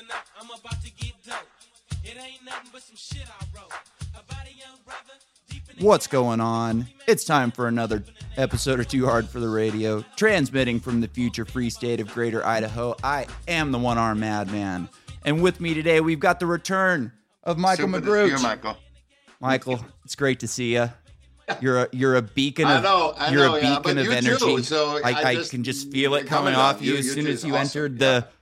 Listen up, I'm about to get dope. It ain't nothing but some shit I wrote about a young brother. deep in the What's going on? It's time for another episode of Too Hard for the Radio, transmitting from the future free state of Greater Idaho. I am the one armed madman. And with me today, we've got the return of Michael Super to you, Michael. Michael, it's great to see you. You're a you're a beacon I of know, I you're know, a beacon but of you energy. too, so I, I I just- can just feel it coming coming off you You- as soon as you awesome. entered the. Yeah,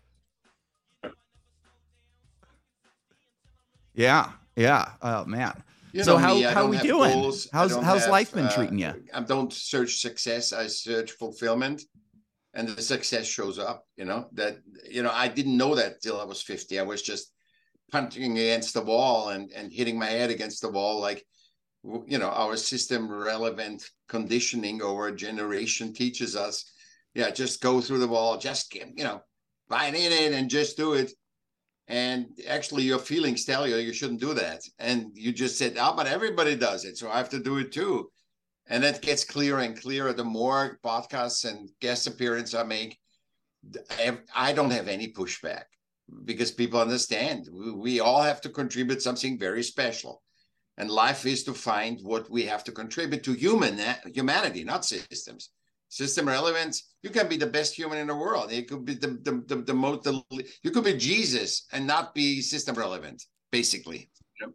yeah. Yeah. Oh man. You so how me, how we doing? goals. How's how's have, life been uh, treating you? I don't search success. I search fulfillment, and the success shows up. You know that. You know I didn't know that till I was fifty. I was just punching against the wall and and hitting my head against the wall like you know our system relevant conditioning over a generation teaches us yeah just go through the wall just get you know right in it and just do it and actually your feelings tell you you shouldn't do that. And you just said oh but everybody does it so i have to do it too. And that gets clearer and clearer the more podcasts and guest appearances i make. I don't have any pushback because people understand. We all have to contribute something very special. And life is to find what we have to contribute to human humanity not systems system relevance you can be the best human in the world you could be the the, the, the most the, you could be jesus and not be system relevant basically Yep.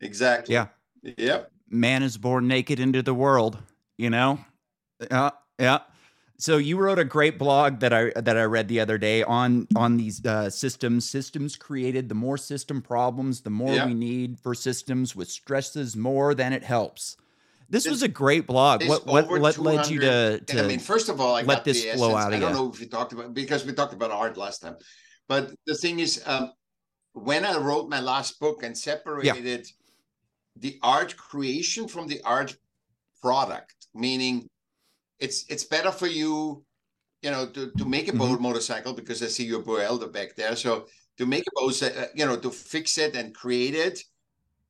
exactly Yeah. yep Man is born naked into the world. You know. Yeah, yeah. So you wrote a great blog that I that I read the other day on on these uh, systems. Systems created. The more system problems, the more Yeah. we need for systems, which stresses more than it helps. This was a great blog. What what what led you to to I mean, first of all, I let got this the flow essence. out of I don't you? know if we talked about because we talked about art last time, but the thing is, um, when I wrote my last book and separated the art creation from the art product, meaning it's it's better for you, you know, to, to make a Mm-hmm. boat motorcycle because I see your Boelda back there. So to make a boat, uh, you know, to fix it and create it,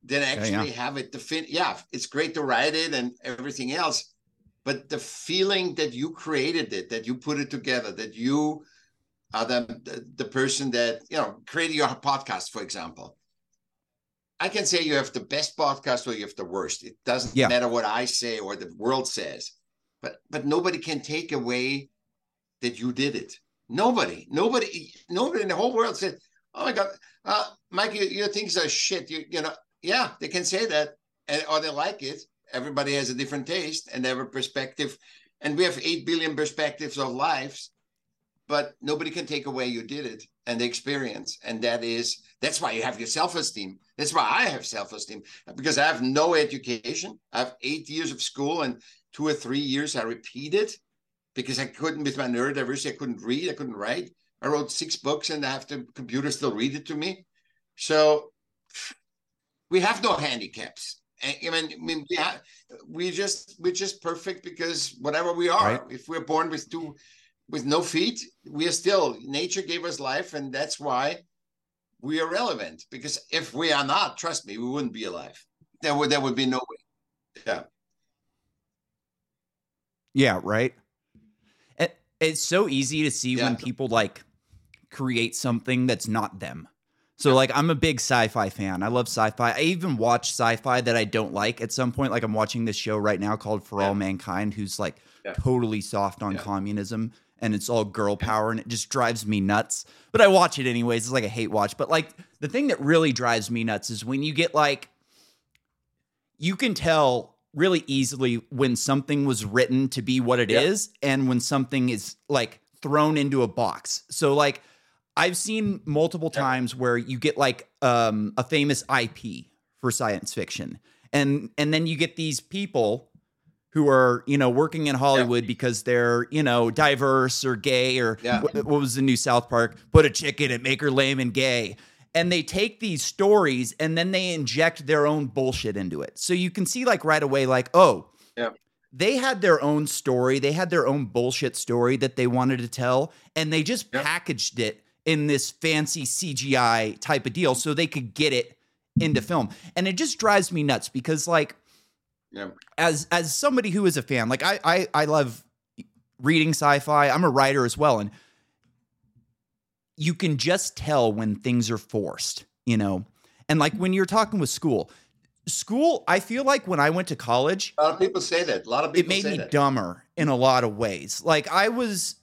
then yeah. actually have it to fin. Yeah, it's great to write it and everything else, but the feeling that you created it, that you put it together, that you are the the, the person that you know created your podcast, for example. I can say you have the best podcast or you have the worst. It doesn't Yeah. matter what I say or the world says, but but nobody can take away that you did it. Nobody, nobody, nobody in the whole world said, "Oh my God, uh, Mike, your, your things are shit." You you know, yeah, they can say that, and or they like it. Everybody has a different taste and they have a perspective, and we have eight billion perspectives of lives, but nobody can take away you did it and the experience, and that is that's why you have your self-esteem. That's why I have self-esteem because I have no education. I have eight years of school and two or three years I repeated because I couldn't with my neurodiversity. I couldn't read. I couldn't write. I wrote six books and I have the computer still read it to me. So we have no handicaps. I I mean, I mean we have, we just we're just perfect because whatever we are. Right. If we're born with two with no feet, we are still nature gave us life, and that's why we are relevant. Because if we are not, trust me, we wouldn't be alive. There would there would be no way. Yeah. Yeah, right. It, it's so easy to see when people like create something that's not them. So like I'm a big sci-fi fan. I love sci-fi. I even watch sci-fi that I don't like at some point. Like I'm watching this show right now called For Yeah. All Mankind, who's like Yeah. totally soft on Yeah. communism and it's all girl power and it just drives me nuts. But I watch it anyways. It's like a hate watch. But like the thing that really drives me nuts is when you get like you can tell really easily when something was written to be what it is, and when something is like thrown into a box. So like I've seen multiple times where you get like um a famous IP for science fiction. And and then you get these people who are, you know, working in Hollywood because they're, you know, diverse or gay or Yeah. wh- what was the new South Park? Put a chick in it, make her lame and gay and they take these stories and then they inject their own bullshit into it. So you can see like right away, like, oh, Yeah. they had their own story, they had their own bullshit story that they wanted to tell, and they just Yeah. packaged it in this fancy CGI type of deal so they could get it into film. And it just drives me nuts because like Yeah. as as somebody who is a fan, like I I I love reading sci-fi. I'm a writer as well and you can just tell when things are forced, you know. And like when you're talking with school, school, I feel like when I went to college, A lot of people say that. A lot of people it made me that. dumber in a lot of ways. Like I was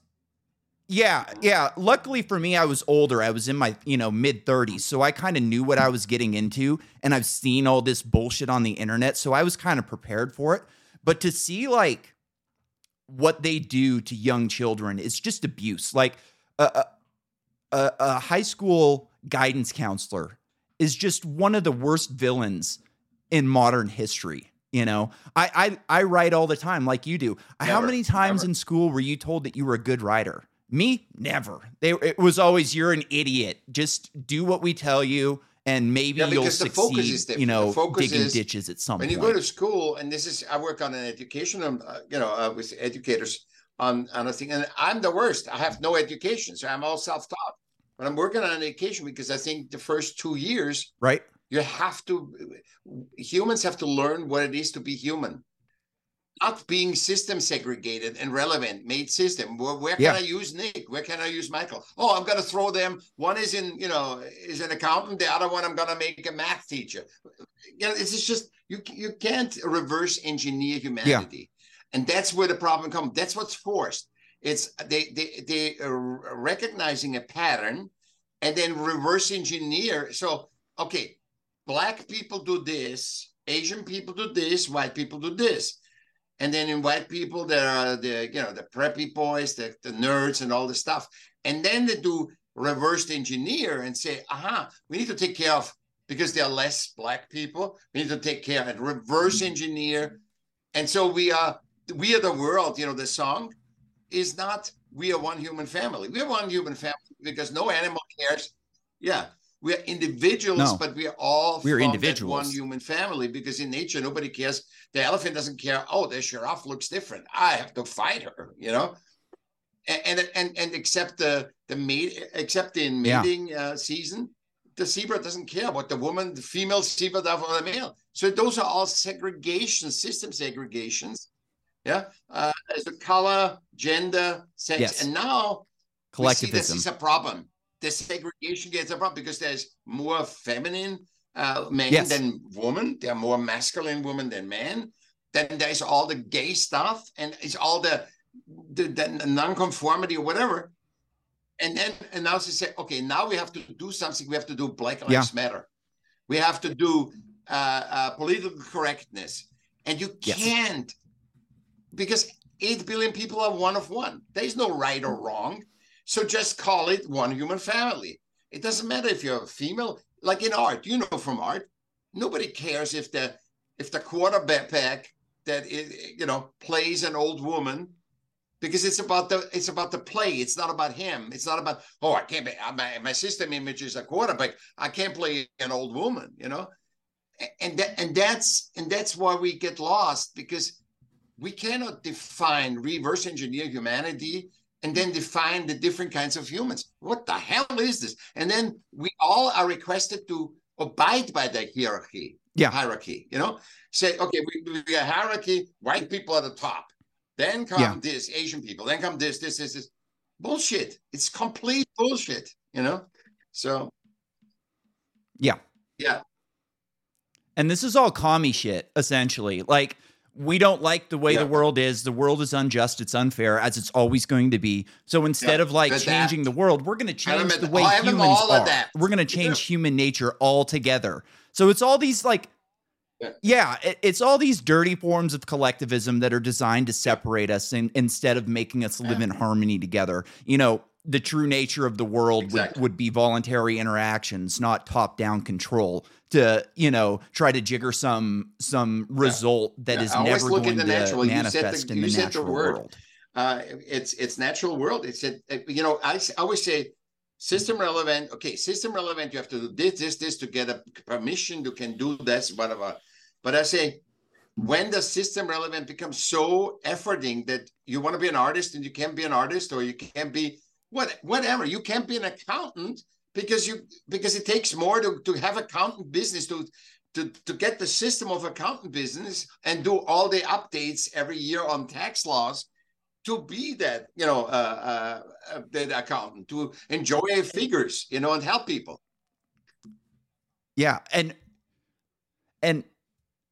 yeah, yeah. Luckily for me, I was older. I was in my, you know, mid 30s. So I kind of knew what I was getting into. And I've seen all this bullshit on the internet. So I was kind of prepared for it. But to see like what they do to young children is just abuse. Like a, a, a, high school guidance counselor is just one of the worst villains in modern history. You know, I I, I write all the time, like you do. How many times never. in school were you told that you were a good writer? Me, never. They it was always you're an idiot. Just do what we tell you, and maybe Yeah, you'll because the focus succeed. You know, digging is ditches at some when point. you go to school, and this is I work on an education, um, uh, you know, uh, with educators on on a thing, and I'm the worst. I have no education, so I'm all self taught. But I'm working on an education because I think the first two years right? you have to humans have to learn what it is to be human not being system segregated and relevant made system. Where, where can Yeah. i use nick? Where can i use michael? Oh i'm going to throw them. One is in you know is an accountant. The other one i'm going to make a math teacher. You know it's just you you can't reverse engineer humanity. And that's where the problem comes. That's what's forced. It's they they they are recognizing a pattern and then reverse engineer. So okay black people do this asian people do this white people do this and then in white people there are the you know the preppy boys the, the nerds and all the stuff. And then they do reverse engineer and say aha we need to take care of because there are less black people. We need to take care and reverse mm-hmm. engineer. And so we are we are the world you know the song is not we are one human family. We are one human family because no animal cares. Yeah we are individuals No. but we are all We are from that individuals. one human family because in nature nobody cares the elephant doesn't care oh the giraffe looks different i have to fight her you know and and and, and except the the mate except in Yeah. mating uh, season the zebra doesn't care what the woman the female zebra does or the male so those are all segregation system segregations yeah uh, as a color gender sex Yes. and now we see this Collectivism. is a problem the segregation gets a problem because there's more feminine uh, men Yes. than women. There are more masculine women than men. Then there's all the gay stuff, and it's all the the, the non-conformity or whatever. And then and now she say, okay, now we have to do something. We have to do Black Lives Matter. We have to do uh, uh, political correctness, and you Yes. can't because eight billion people are one of one. There's no right or wrong. So just call it one human family. It doesn't matter if you're a female, like in art, you know from art, nobody cares if the if the quarterback that you know plays an old woman because it's about the it's about the play. It's not about him. It's not about oh I can't be uh, my my system image is a quarterback. I can't play an old woman. You know, and that and that's and that's why we get lost because we cannot define reverse engineer humanity and then define the different kinds of humans. What the hell is this? And then we all are requested to abide by that hierarchy. Yeah. Hierarchy, you know, say, okay, we, we a hierarchy, white people at the top. Then come Yeah. this, Asian people, then come this, this, this, this. Bullshit. It's complete bullshit, you know? So Yeah. yeah. And this is all commie shit, essentially. Like, we don't like the way Yeah. the world is. The world is unjust. It's unfair, as it's always going to be. So instead Yeah, of like but that- changing the world, we're going to change the way humans all of are. that. We're going to change human nature altogether. So it's all these like, Yeah. yeah, it- it's all these dirty forms of collectivism that are designed to separate us in, instead of making us live Yeah. in harmony together. You know, the true nature of the world Exactly. would, would be voluntary interactions, not top-down control. To you know, try to jigger some some result that Yeah, is never look going to natural. You said the- manifest in you the said the natural world. uh, it's it's natural world. It's a, you know I, I always say system relevant. Okay, system relevant. You have to do this this this to get a permission to can do this whatever. But I say when the system relevant becomes so efforting that you want to be an artist and you can't be an artist or you can't be what whatever you can't be an accountant because you because it takes more to, to have accountant business to to, to get the system of accountant business and do all the updates every year on tax laws to be that you know uh, uh, that accountant to enjoy figures you know and help people Yeah, and and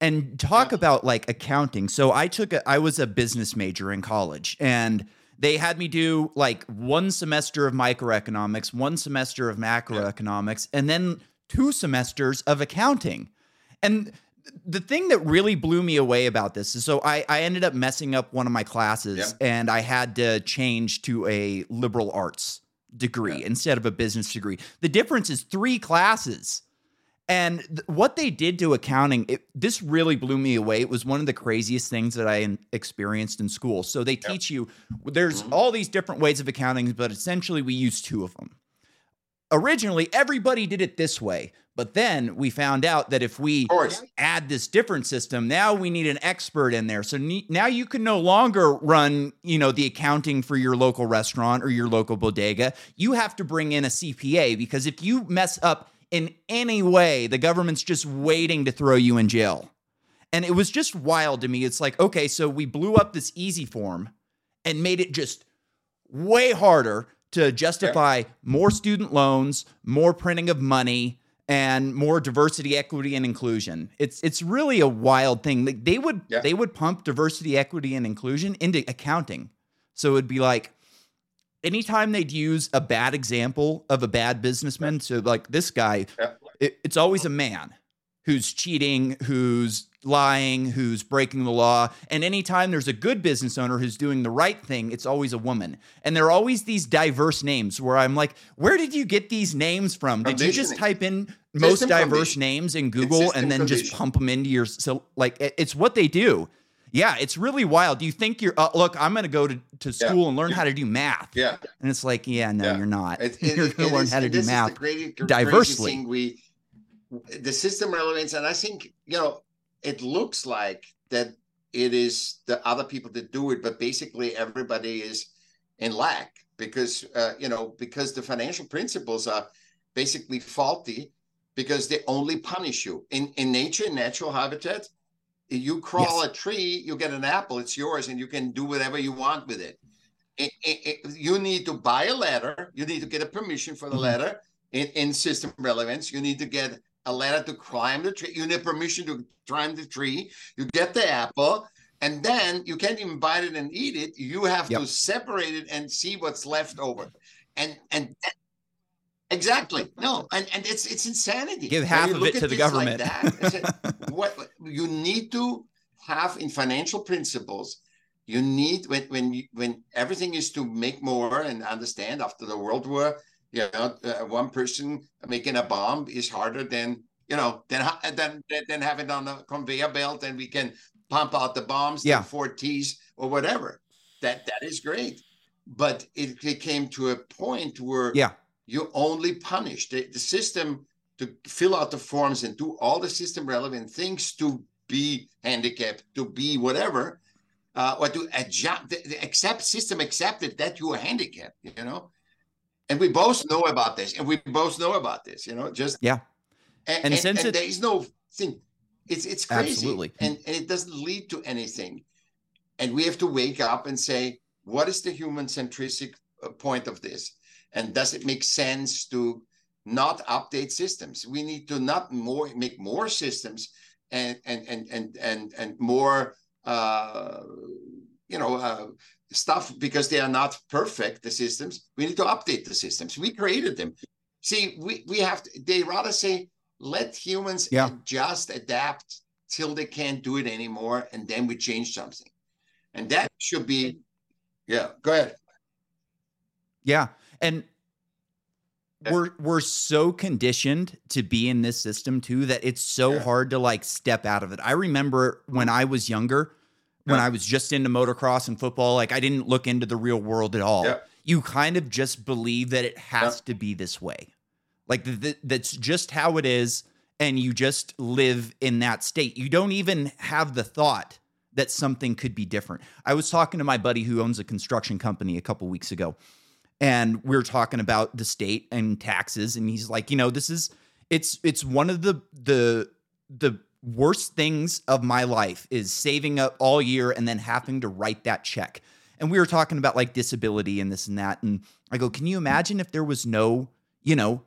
and talk Yeah. about like accounting. So I took a I was a business major in college and they had me do like one semester of microeconomics, one semester of macroeconomics, and then two semesters of accounting. And the thing that really blew me away about this is so I, I ended up messing up one of my classes Yeah. and I had to change to a liberal arts degree Yeah. instead of a business degree. The difference is three classes. And th- what they did to accounting, it, this really blew me away. It was one of the craziest things that I experienced in school. So they teach you there's Mhm. all these different ways of accounting, but essentially we use two of them. Originally, everybody did it this way, but then we found out that if we add this different system, now we need an expert in there. So ne- now you can no longer run, you know, the accounting for your local restaurant or your local bodega. You have to bring in a CPA because if you mess up in any way, the government's just waiting to throw you in jail. And it was just wild to me. It's like, okay, so we blew up this easy form and made it just way harder to justify more student loans, more printing of money, and more diversity, equity, and inclusion. It's it's really a wild thing. Like they would Yeah. they would pump diversity, equity, and inclusion into accounting. So it'd be like anytime they'd use a bad example of a bad businessman, so like this guy, Yeah. it, it's always a man who's cheating, who's lying, who's breaking the law. And anytime there's a good business owner who's doing the right thing, it's always a woman. And there are always these diverse names where I'm like, where did you get these names from? Did you just type in most diverse names in Google and then just pump them into your so like it's what they do. Yeah, it's really wild. Do you think you're uh, look? I'm going to go to to Yeah. school and learn how to do math. yeah And it's like, yeah, no, Yeah. you're not. It- it- you're going to learn is- how to do math. crazy diversely. we the system relevance and i think you know it looks like that it is the other people that do it but basically everybody is in lack because uh, you know because the financial principles are basically faulty because they only punish you in in nature in natural habitat you crawl a tree you get an apple it's yours and you can do whatever you want with it it, it, it- you need to buy a ladder. You need to get a permission for the Mhm. ladder in, in system relevance. You need to get a ladder to climb the tree. You need permission to climb the tree. You get the apple, and then you can't even bite it and eat it. You have Yep. to separate it and see what's left over. And and that- exactly no, and and it's it's insanity. Give half of look it to the this like government. that, what you need to have in financial principles you need when when you, when everything is to make more and understand after the world war you know uh, one person making a bomb is harder than you know than ha- than than, have it on a conveyor belt and we can pump out the bombs Yeah. yeah. four t's or whatever that that is great but it, it came to a point where Yeah. You only punish the, the system to fill out the forms and do all the system relevant things to be handicapped, to be whatever, uh, or to adjust the, the accept system accepted that you are handicapped, you know. And we both know about this, and we both know about this, you know. Just Yeah. and, And and, since and there is no thing, it's it's crazy, Absolutely. and and it doesn't lead to anything. And we have to wake up and say, what is the human centric uh, point of this? And does it make sense to not update systems? We need to not more make more systems and and and and and and more uh, you know uh, stuff because they are not perfect. The systems we need to update the systems. We created them. See, we we have to. They rather say let humans Yeah. adjust, adapt till they can't do it anymore, and then we change something. And that should be, yeah. Go ahead. Yeah. And eh. we're we're so conditioned to be in this system too that it's so Yeah. hard to like step out of it. I remember when I was younger, when Yeah. I was just into motocross and football, like I didn't look into the real world at all. Yeah. You kind of just believe that it has to be this way. Like th- th- that's just how it is and you just live in that state. You don't even have the thought that something could be different. I was talking to my buddy who owns a construction company a couple weeks ago and we are talking about the state and taxes and he's like you know this is it's it's one of the the the worst things of my life is saving up all year and then having to write that check and we were talking about like disability and this and that. And I go, can you imagine if there was no, you know,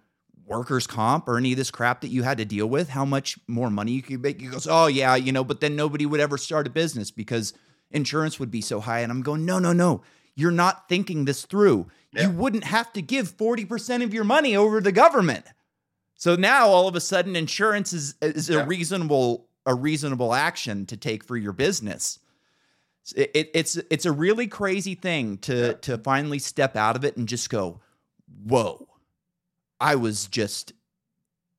workers' comp or any of this crap that you had to deal with? How much more money you could make? He goes, oh yeah, you know, but then nobody would ever start a business because insurance would be so high. And I'm going, no, no, no. You're not thinking this through. Yeah. You wouldn't have to give 40% of your money over to the government. So now all of a sudden insurance is is a reasonable a reasonable action to take for your business. It, it- it's it's a really crazy thing to Yeah. to finally step out of it and just go, "Whoa. I was just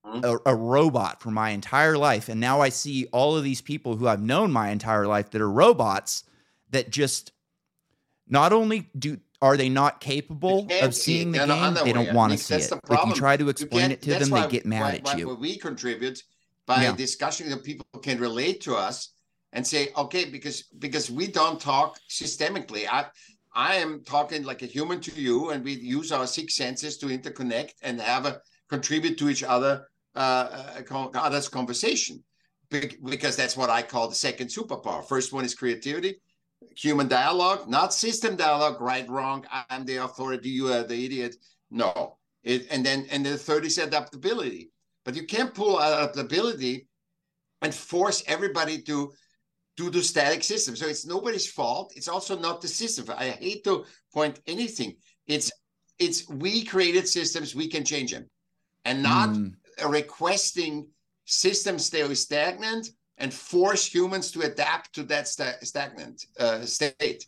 Mhm. a, a robot for my entire life and now I see all of these people who I've known my entire life that are robots that just not only do are they not capable of see seeing the They're game, they don't want to see it. If you try to explain it to them, why- they get mad why- at why- you. We contribute by Yeah. discussion that people can relate to us and say, okay, because because we don't talk systemically. I I am talking like a human to you, and we use our six senses to interconnect and have a contribute to each other uh, uh others conversation. Because that's what I call the second superpower. First one is creativity, human dialogue, not system dialogue, right, wrong, I'm the authority, you are the idiot. No. It, and then and the third is adaptability. But you can't pull adaptability and force everybody to do the static system. So it's nobody's fault. It's also not the system. I hate to point anything. It's it's we created systems, we can change them. And not Mm, requesting systems stay stagnant and force humans to adapt to that sta- stagnant uh, state.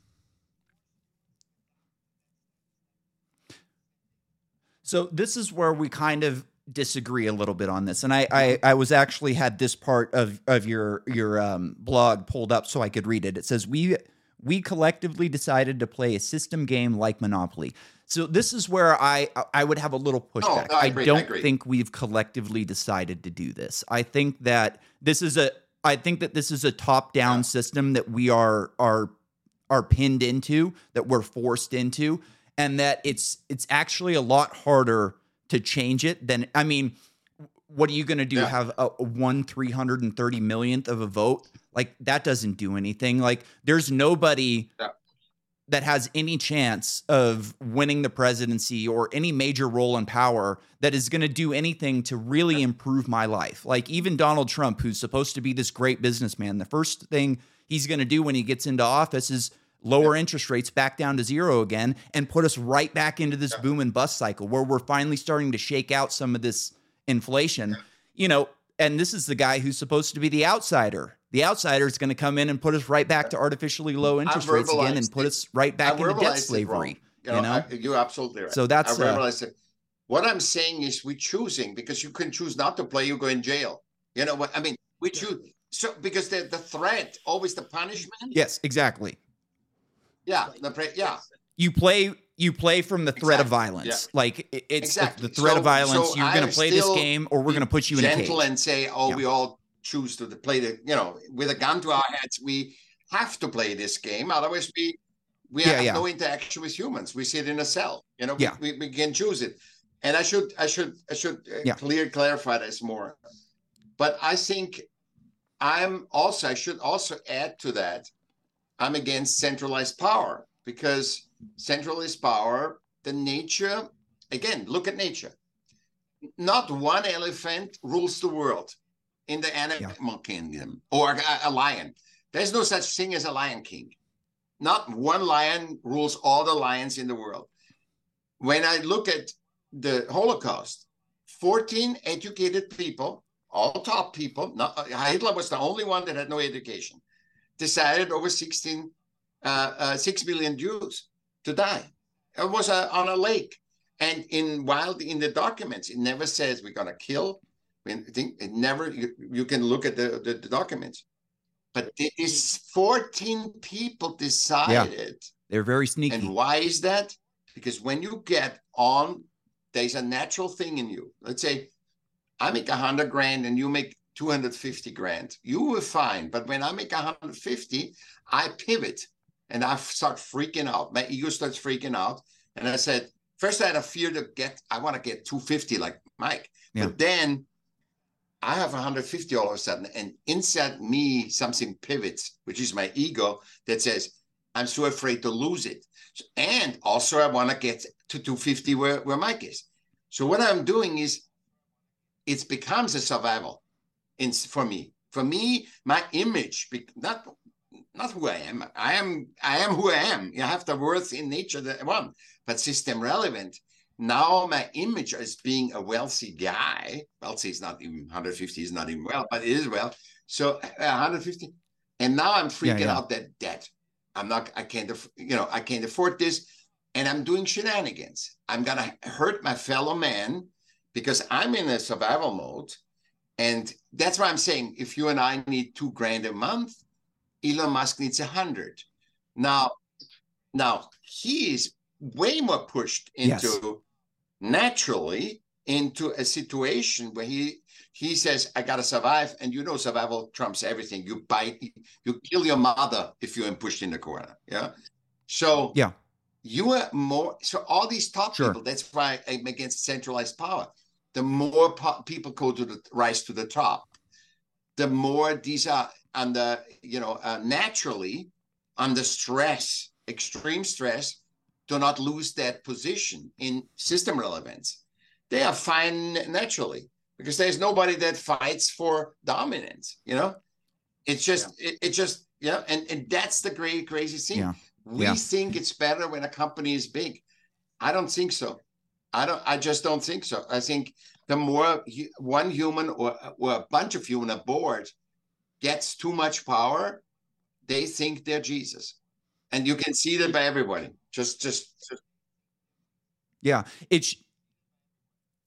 So this is where we kind of disagree a little bit on this, and I I, I was actually had this part of of your your um, blog pulled up so I could read it. It says we we collectively decided to play a system game like Monopoly. So this is where I I would have a little pushback. no, I I, agree, I don't agree. think we've collectively decided to do this. I think that this is a I think that this is a top down Yeah. system that we are are are pinned into that we're forced into and that it's it's actually a lot harder to change it than I mean what are you going to do Yeah. have a, a 1 330 millionth of a vote like that doesn't do anything like there's nobody Yeah. That has any chance of winning the presidency or any major role in power that is going to do anything to really improve my life. Like even Donald Trump, who's supposed to be this great businessman, the first thing he's going to do when he gets into office is lower interest rates back down to zero again and put us right back into this boom and bust cycle where we're finally starting to shake out some of this inflation. You know, and this is the guy who's supposed to be the outsider. The outsider is going to come in and put us right back to artificially low interest rates again and put it. us right back into debt verbalized it slavery. You know, I- you're absolutely right. So that's, uh, it. What I'm saying is we're choosing because you can choose not to play, you go in jail. You know what I mean? We choose so because the the threat, always the punishment. yes, exactly. Yeah, the pre- yeah. You play you play from the threat of Exactly, violence. Like it- it's Exactly. the threat So- of violence. so You're going to play this game, or we're going to put you in a cage. gentle and say, oh, Yeah. we all choose to play the, you know, with a gun to our heads, we have to play this game. Otherwise, we we Yeah, have yeah. no interaction with humans. We sit in a cell. You know, we- Yeah. we, we, can choose it. And I should I should I should uh, Yeah. clear clarify this more. But I think I'm also I should also add to that. I'm against centralized power because centralized power, the nature, again, look at nature. Not one elephant rules the world in the animal kingdom or a, a lion. There's no such thing as a lion king. Not one lion rules all the lions in the world. When I look at the Holocaust, 14 educated people, all top people, not, Hitler was the only one that had no education, decided over 16, uh, uh, 6 million Jews to die. It was uh on a lake. And in wild in the documents, it never says we're gonna kill. I mean, think it never you, you can look at the, the, the documents. But these 14 people decided, Yeah. They're very sneaky. and why is that? Because when you get on, there's a natural thing in you. Let's say I make a hundred grand and you make 250 grand. You were fine. But when I make 150, I pivot and I start freaking out. My ego starts freaking out. And I said, first I had a fear to get, I want to get 250 like Mike. Yeah. But then I have 150 all of a sudden. And inside me, something pivots, which is my ego that says, I'm so afraid to lose it. And also, I want to get to 250 where, where Mike is. So what I'm doing is it becomes a survival in, for me. For me, my image, not not who I am. I am I am who I am. You have the worth in nature that want, but system relevant. Now my image as being a wealthy guy, wealthy is not even 150 is not even well, but it is well. So uh, 150, and now I'm freaking yeah, yeah. out that debt. I'm not. I can't. You know, I can't afford this, and I'm doing shenanigans. I'm gonna hurt my fellow man because I'm in a survival mode, and that's why I'm saying if you and I need two grand a month, Elon Musk needs a hundred. Now, now he is way more pushed into yes. Naturally into a situation where he he says, I gotta survive, and you know survival trumps everything. You bite, you kill your mother if you're pushed in the corner. Yeah. So yeah, you are more so all these top sure. people, that's why I'm against centralized power. The more po- people go to the rise to the top, the more these are under, you know, uh, naturally under stress, extreme stress, do not lose that position in system relevance. They are fine naturally because there's nobody that fights for dominance, you know? It's just, yeah. it, it just, yeah. And, and that's the great, crazy thing. Yeah. We yeah. think it's better when a company is big. I don't think so. I don't, I just don't think so. I think the more one human or, or a bunch of human aboard gets too much power, they think they're Jesus. And you can see that by everybody. Just, just, just. yeah. It's,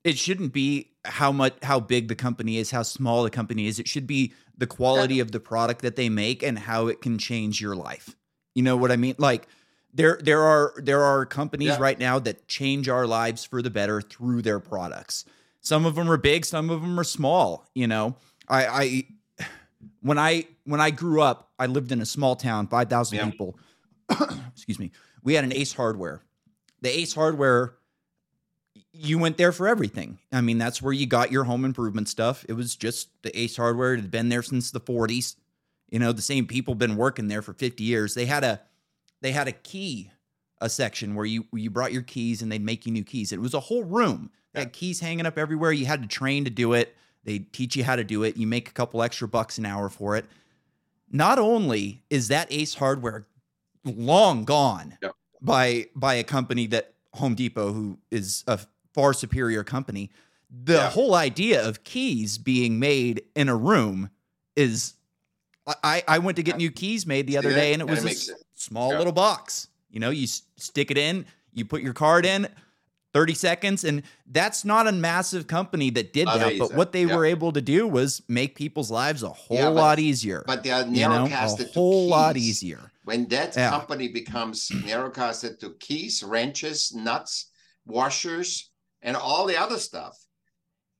it shouldn't be how much how big the company is how small the company is it should be the quality yeah. of the product that they make and how it can change your life you know what i mean like there there are there are companies yeah. right now that change our lives for the better through their products some of them are big some of them are small you know i i when i when i grew up i lived in a small town 5000 yeah. people excuse me we had an ace hardware the ace hardware you went there for everything. I mean, that's where you got your home improvement stuff. It was just the Ace Hardware. It had been there since the 40s. You know, the same people been working there for 50 years. They had a they had a key a section where you you brought your keys and they'd make you new keys. It was a whole room. They had keys hanging up everywhere. You had to train to do it. They teach you how to do it. You make a couple extra bucks an hour for it. Not only is that Ace Hardware long gone by by a company that Home Depot, who is a far superior company. The yeah. whole idea of keys being made in a room is I, I went to get new keys made the other day and it was a small yeah. little box. You know, you stick it in, you put your card in, 30 seconds. And that's not a massive company that did that. But what they yeah. were able to do was make people's lives a whole yeah, but, lot easier. But they are narrowcasted you know, a whole lot easier. When that yeah. company becomes narrowcasted to keys, wrenches, nuts, washers, and all the other stuff,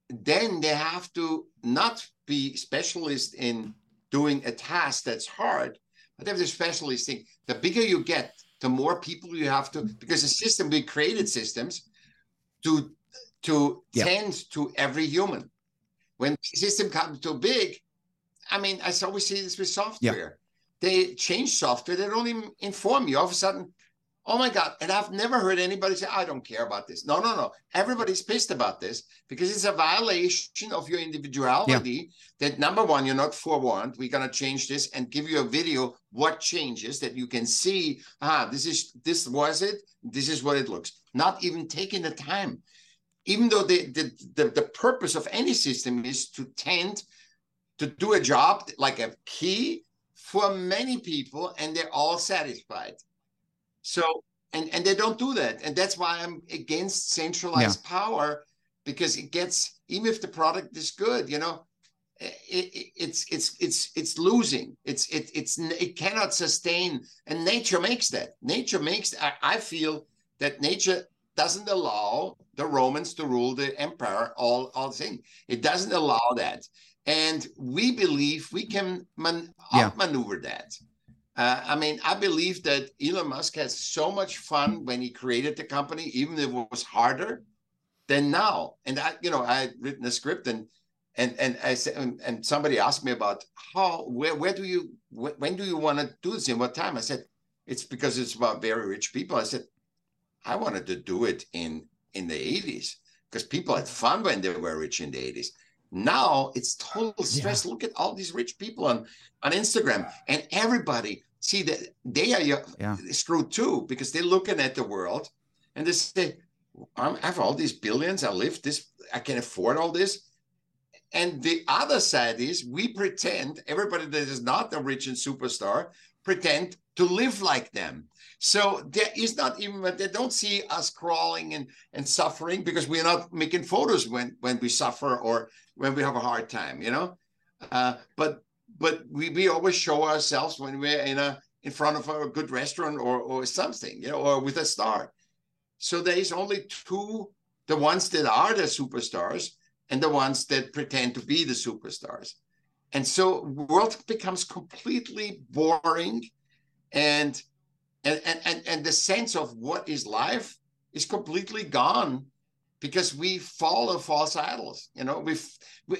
then they have to not be specialist in doing a task that's hard, but they have the specialist thing. The bigger you get, the more people you have to, because the system, we created systems to to tend to every human. When the system comes too big, I mean, I always see this with software. They change software, they don't even inform you. All of a sudden, Oh my God. And I've never heard anybody say, I don't care about this. No, no, no. Everybody's pissed about this because it's a violation of your individuality yeah. that number one, you're not forewarned. We're going to change this and give you a video what changes that you can see. Ah, this is this was it. This is what it looks. Not even taking the time. Even though the, the, the, the purpose of any system is to tend to do a job like a key for many people and they're all satisfied so and and they don't do that, and that's why I'm against centralized yeah. power because it gets even if the product is good, you know, it, it, it's it's it's it's losing. It's it it's it cannot sustain, and nature makes that. Nature makes. I, I feel that nature doesn't allow the Romans to rule the empire all all thing. It doesn't allow that, and we believe we can man, yeah. outmaneuver that. Uh, I mean, I believe that Elon Musk has so much fun when he created the company, even if it was harder than now. And I, you know, I had written a script and and and I said, and, and somebody asked me about how where where do you when do you want to do this in what time? I said, it's because it's about very rich people. I said, I wanted to do it in in the 80s because people had fun when they were rich in the 80s. Now it's total stress. Look at all these rich people on on Instagram, and everybody see that they are Yeah. Uh, screwed too because they're looking at the world and they say, "I'm- "I have all these billions. I live this. I can afford all this." And the other side is we pretend everybody that is not a rich and superstar pretend to live like them. So there is not even they don't see us crawling and, and suffering because we're not making photos when when we suffer or when we have a hard time, you know. Uh, but but we, we always show ourselves when we're in a in front of a good restaurant or or something, you know, or with a star. So there is only two: the ones that are the superstars and the ones that pretend to be the superstars. And so world becomes completely boring and and and and, and the sense of what is life is completely gone because we follow false idols. You know, we we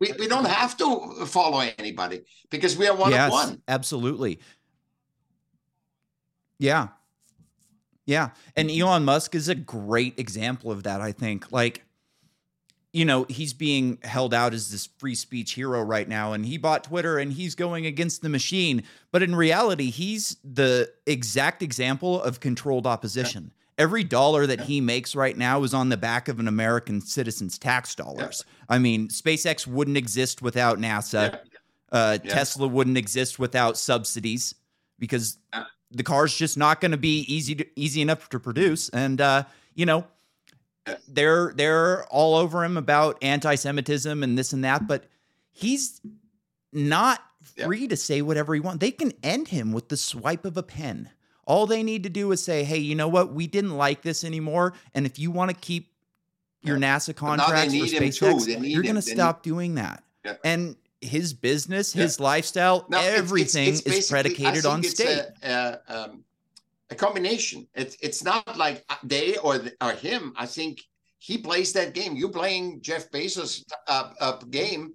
we, we don't have to follow anybody because we are one yes, of one. absolutely. Yeah. Yeah. And Elon Musk is a great example of that, I think. Like, you know, he's being held out as this free speech hero right now, and he bought Twitter and he's going against the machine. But in reality, he's the exact example of controlled opposition. Every dollar that he makes right now is on the back of an American citizen's tax dollars. I mean, SpaceX wouldn't exist without NASA. Yeah. Uh, Yeah. Tesla wouldn't exist without subsidies because Yeah. the car's just not going to be easy to, easy enough to produce. And uh, you know, they're they're all over him about anti-Semitism and this and that, but he's not Yeah. free to say whatever he wants. They can end him with the swipe of a pen. All they need to do is say, "Hey, you know what? We didn't like this anymore, and if you want to keep your NASA contracts for need him too. SpaceX, you're going to. They need- stop doing that." Yeah. And his business, Yeah. his lifestyle, No, it's- it's- everything it's is predicated on state. A, a, um, a combination. It's it's not like they or the, or him. I think he plays that game. You playing Jeff Bezos' uh, uh, game.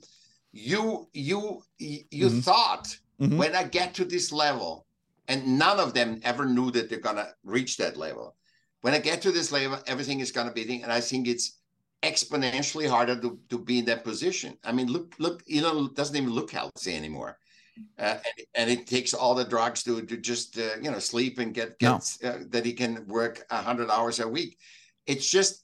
You you you Mhm. thought Mhm. when I get to this level, and none of them ever knew that they're gonna reach that level. When I get to this level, everything is gonna be. thing, And I think it's exponentially harder to, to be in that position. I mean, look, look, Elon doesn't even look healthy anymore. Uh, and, and it takes all the drugs to, to just, uh, you know, sleep and get, No. uh, that he can work a hundred hours a week. It's just,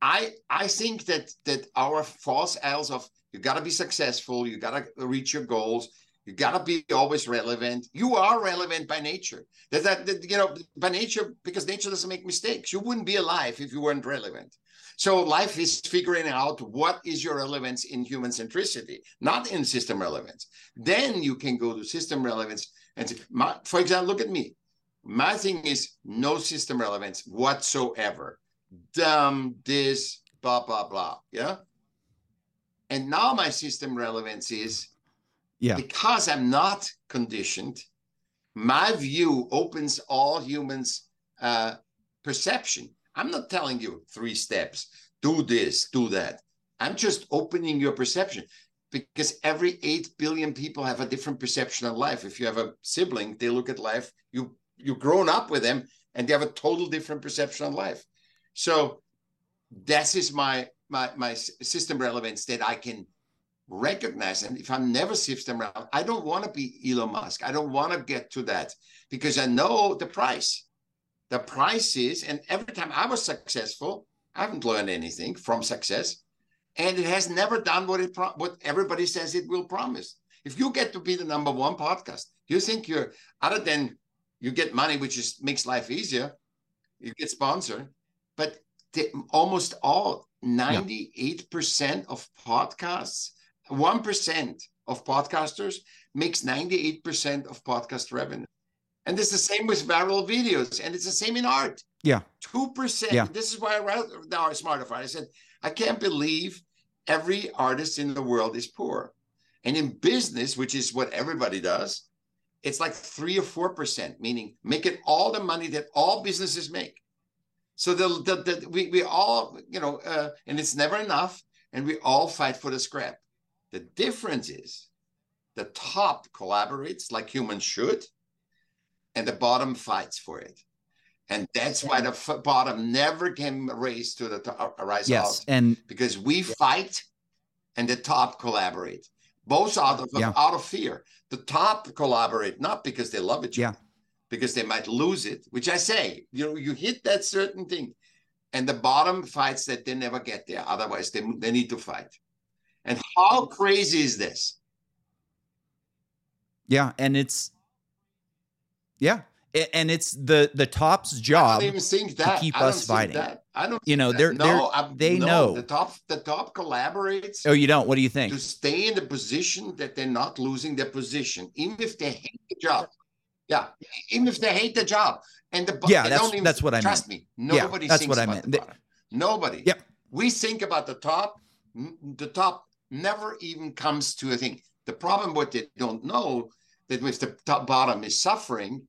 I, I think that, that our false idols of you got to be successful, you got to reach your goals, you got to be always relevant. You are relevant by nature. That, that, that, you know, by nature, because nature doesn't make mistakes. You wouldn't be alive if you weren't relevant. So life is figuring out what is your relevance in human centricity, not in system relevance. Then you can go to system relevance and say, my, for example, look at me. My thing is no system relevance whatsoever. Dumb, this, blah, blah, blah. Yeah. And now my system relevance is Yeah. because I'm not conditioned, my view opens all humans' uh, perception. I'm not telling you three steps, do this, do that. I'm just opening your perception because every 8 billion people have a different perception of life. If you have a sibling, they look at life, you you've grown up with them and they have a total different perception of life. So that is is my my my system relevance that I can recognize. And if I'm never system around, I don't want to be Elon Musk. I don't want to get to that because I know the price. The price is, and every time I was successful, I haven't learned anything from success, and it has never done what it pro- what everybody says it will promise. If you get to be the number one podcast, you think you're other than you get money, which is makes life easier. You get sponsored, but the, almost all 98% of podcasts, 1% of podcasters makes 98% of podcast revenue. And it's the same with viral videos, and it's the same in art. Yeah. 2%. Yeah. This is why I wrote the Art Smarter Art. I said, I can't believe every artist in the world is poor. And in business, which is what everybody does, it's like three or four percent, meaning making all the money that all businesses make. So the, the, the we we all you know, uh, and it's never enough, and we all fight for the scrap. The difference is, the top collaborates like humans should, and the bottom fights for it. And that's why the f- bottom never can raise to the top, uh, rise Yes, out. and because we fight and the top collaborate. Both out of Yeah. out of fear. The top collaborate not because they love each Yeah. other because they might lose it which i say you know you hit that certain thing and the bottom fights that they never get there. Otherwise they, they need to fight and how crazy is this yeah, and it's yeah, and it's the the top's i job. don't even think that keep I don't us fighting. that. i don't You know, they're they're no, I'm- they no, know. the top the top collaborates Oh, you don't? What do you think? to stay in the position that they're not losing their position, even if they hate the job. Yeah, even if they hate the job, and the Yeah, that's- even, that's what I trust me. Yeah, Nobody that's thinks what I about meant. the They-. Nobody. Yep. We think about the top. The top never even comes to a thing. The problem, what they don't know, that if the top bottom is suffering,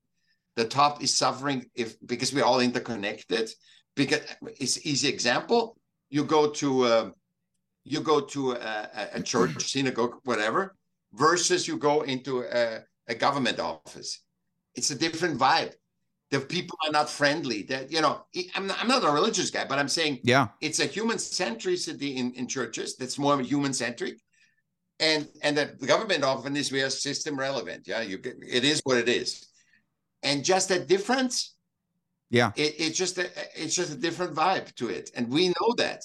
the top is suffering if because we're all interconnected. Because it's easy example. You go to uh, you go to a, a- church, synagogue, whatever, versus you go into a, a government office. It's a different vibe. The people are not friendly. That you know, I'm not, I'm not a religious guy, but I'm saying Yeah, it's a human centricity in, in churches that's more human centric and and the government often is we are system relevant yeah? You get, it is what it is. And just that difference Yeah. it, it's just a it's just a different vibe to it. And we know that.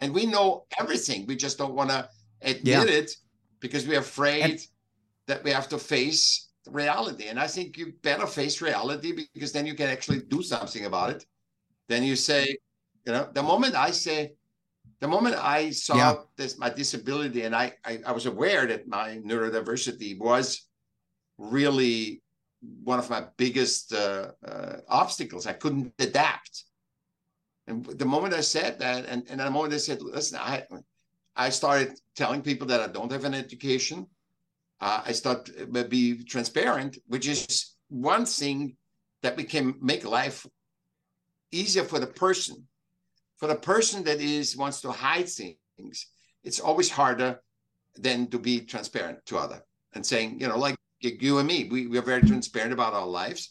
And we know everything. We just don't want to admit Yeah. it because we're afraid And- that we have to face reality. And i think you better face reality because then you can actually do something about it. Then you say you know the moment i say the moment i saw Yeah. this my disability and I, I i was aware that my neurodiversity was really one of my biggest uh, uh, obstacles. I couldn't adapt. And the moment i said that and, and the moment i said listen i i started telling people that i don't have an education uh, i start uh, be transparent which is one thing that we can make life easier for the person. For the person that is wants to hide things it's always harder than to be transparent to other and saying you know like you and me we, we are very transparent about our lives.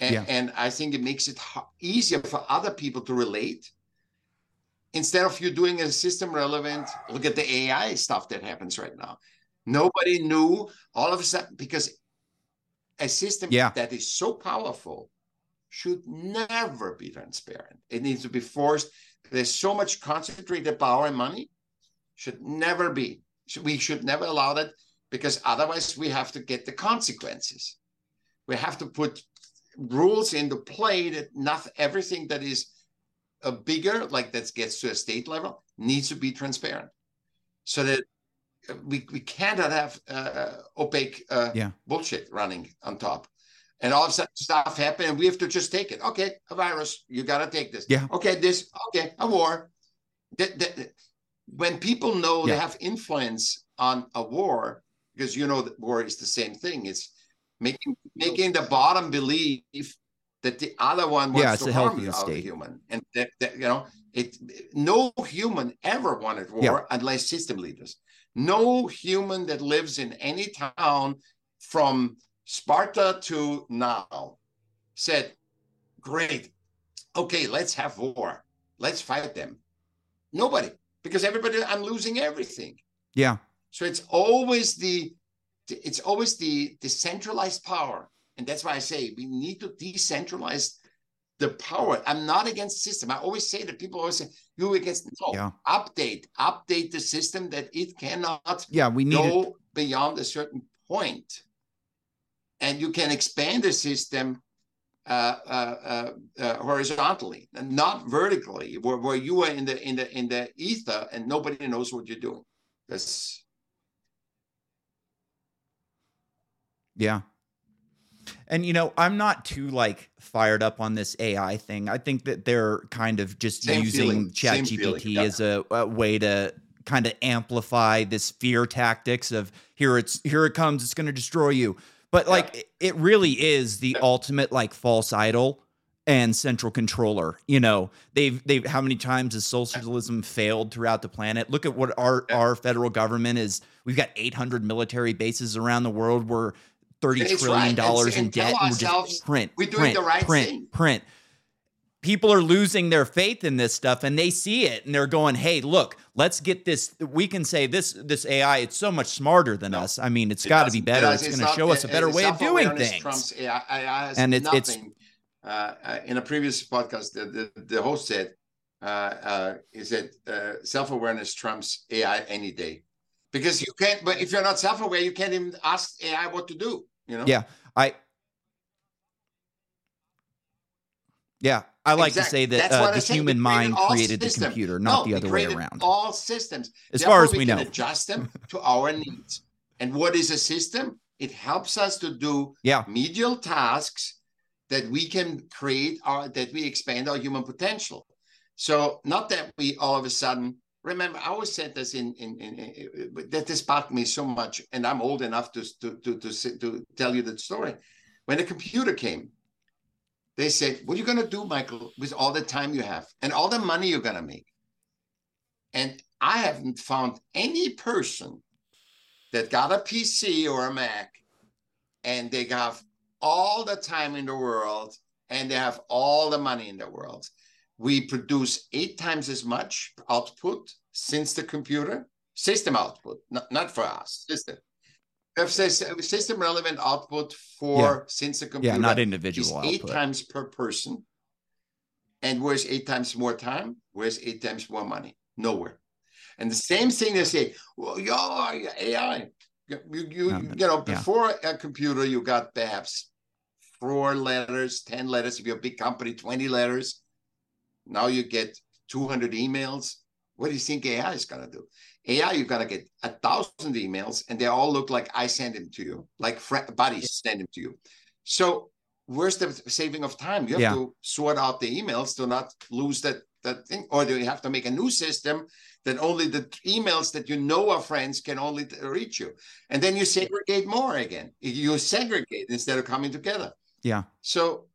And, Yeah. and i think it makes it easier for other people to relate. Instead of you doing a system relevant look at the ai stuff that happens right now nobody knew all of a sudden because a system Yeah. that is so powerful should never be transparent. It needs to be forced. There's so much concentrated power and money should never be. We should never allow that because otherwise we have to get the consequences. We have to put rules into play that not everything that is a bigger like that gets to a state level needs to be transparent. So that uh, we, we cannot have uh, opaque uh, Yeah. bullshit running on top. And all of a sudden stuff happen and we have to just take it. Okay a virus you got to take this. Yeah. okay this okay a war. That- that- when people know they have influence on a war because you know that war is the same thing it's making making the bottom believe that the other one wants Yeah, it's to a harm the other human. And that, that you know it no human ever wanted war Yeah. unless system leaders no human that lives in any town from sparta to now said great. Okay let's have war. Let's fight them. Nobody because everybody i'm losing everything. Yeah, so it's always the it's always the decentralized power. And that's why I say we need to decentralize the power. I'm not against system. I always say that people always say, you against no, Yeah. update, update the system that it cannot yeah. We need it. go beyond a certain point. And you can expand the system uh, uh, uh, uh, horizontally not vertically, where, where you are in the in the in the ether and nobody knows what you're doing. That's Yeah. And you know, I'm not too like fired up on this AI thing. I think that they're kind of just Same using ChatGPT yeah. as a, a way to kind of amplify this fear tactics of here it's here it comes, it's going to destroy you. But like it- it really is the ultimate like false idol and central controller. You know, they've they've how many times has socialism failed throughout the planet? Look at what our Yeah. our federal government is. We've got 800 military bases around the world. We're thirty It's trillion right. Dollars in debt, and we're just print, we're doing print, the right print, thing. print. People are losing their faith in this stuff, and they see it, and they're going, "Hey, look, let's get this. We can say this this AI. It's so much smarter than No. us. I mean, it's It got to be better. it It's going to show us a better way of doing things." Trumps AI, AI has And it- it's- nothing. uh, uh, in a previous podcast, the, the, the host said, uh, uh, he said, uh, self awareness trumps AI any day. Because you can't, but if you're not self aware, you can't even ask AI what to do. You know? Yeah, I. Yeah, I like to say that uh, the. Human mind created the computer, No, not the other way around. All systems. As Therefore, far as we can know. adjust them to our needs. And what is a system? It helps us to do Yeah. medial tasks that we can create our that we expand our human potential. So not that we all of a sudden remember. I always said this in in, in, in that this sparked me so much, and I'm old enough to to to to, to tell you that story. When the computer came, they said, "What are you going to do, Michaell, with all the time you have and all the money you're going to make?" And I haven't found any person that got a PC or a Mac and they have all the time in the world and they have all the money in the world. We produce eight times as much output since the computer system output, not, not for us, system. System relevant output for since the computer Yeah, not is individual eight output. times per person. And where's eight times more time? Where's eight times more money? Nowhere. And the same thing they say, well, yo, AI. You, you, No, you know, yeah. before a computer, you got perhaps four letters, 10 letters. If you're a big company, 20 letters. Now you get 200 emails. What do you think AI is going to do? AI, you're going to get a thousand emails and they all look like I send them to you, like fr- buddies send them to you. So where's the saving of time? You have Yeah. to sort out the emails to not lose that that thing, or do you have to make a new system that only the emails that you know are friends can only reach you, and then you segregate more again. You segregate instead of coming together. Yeah. So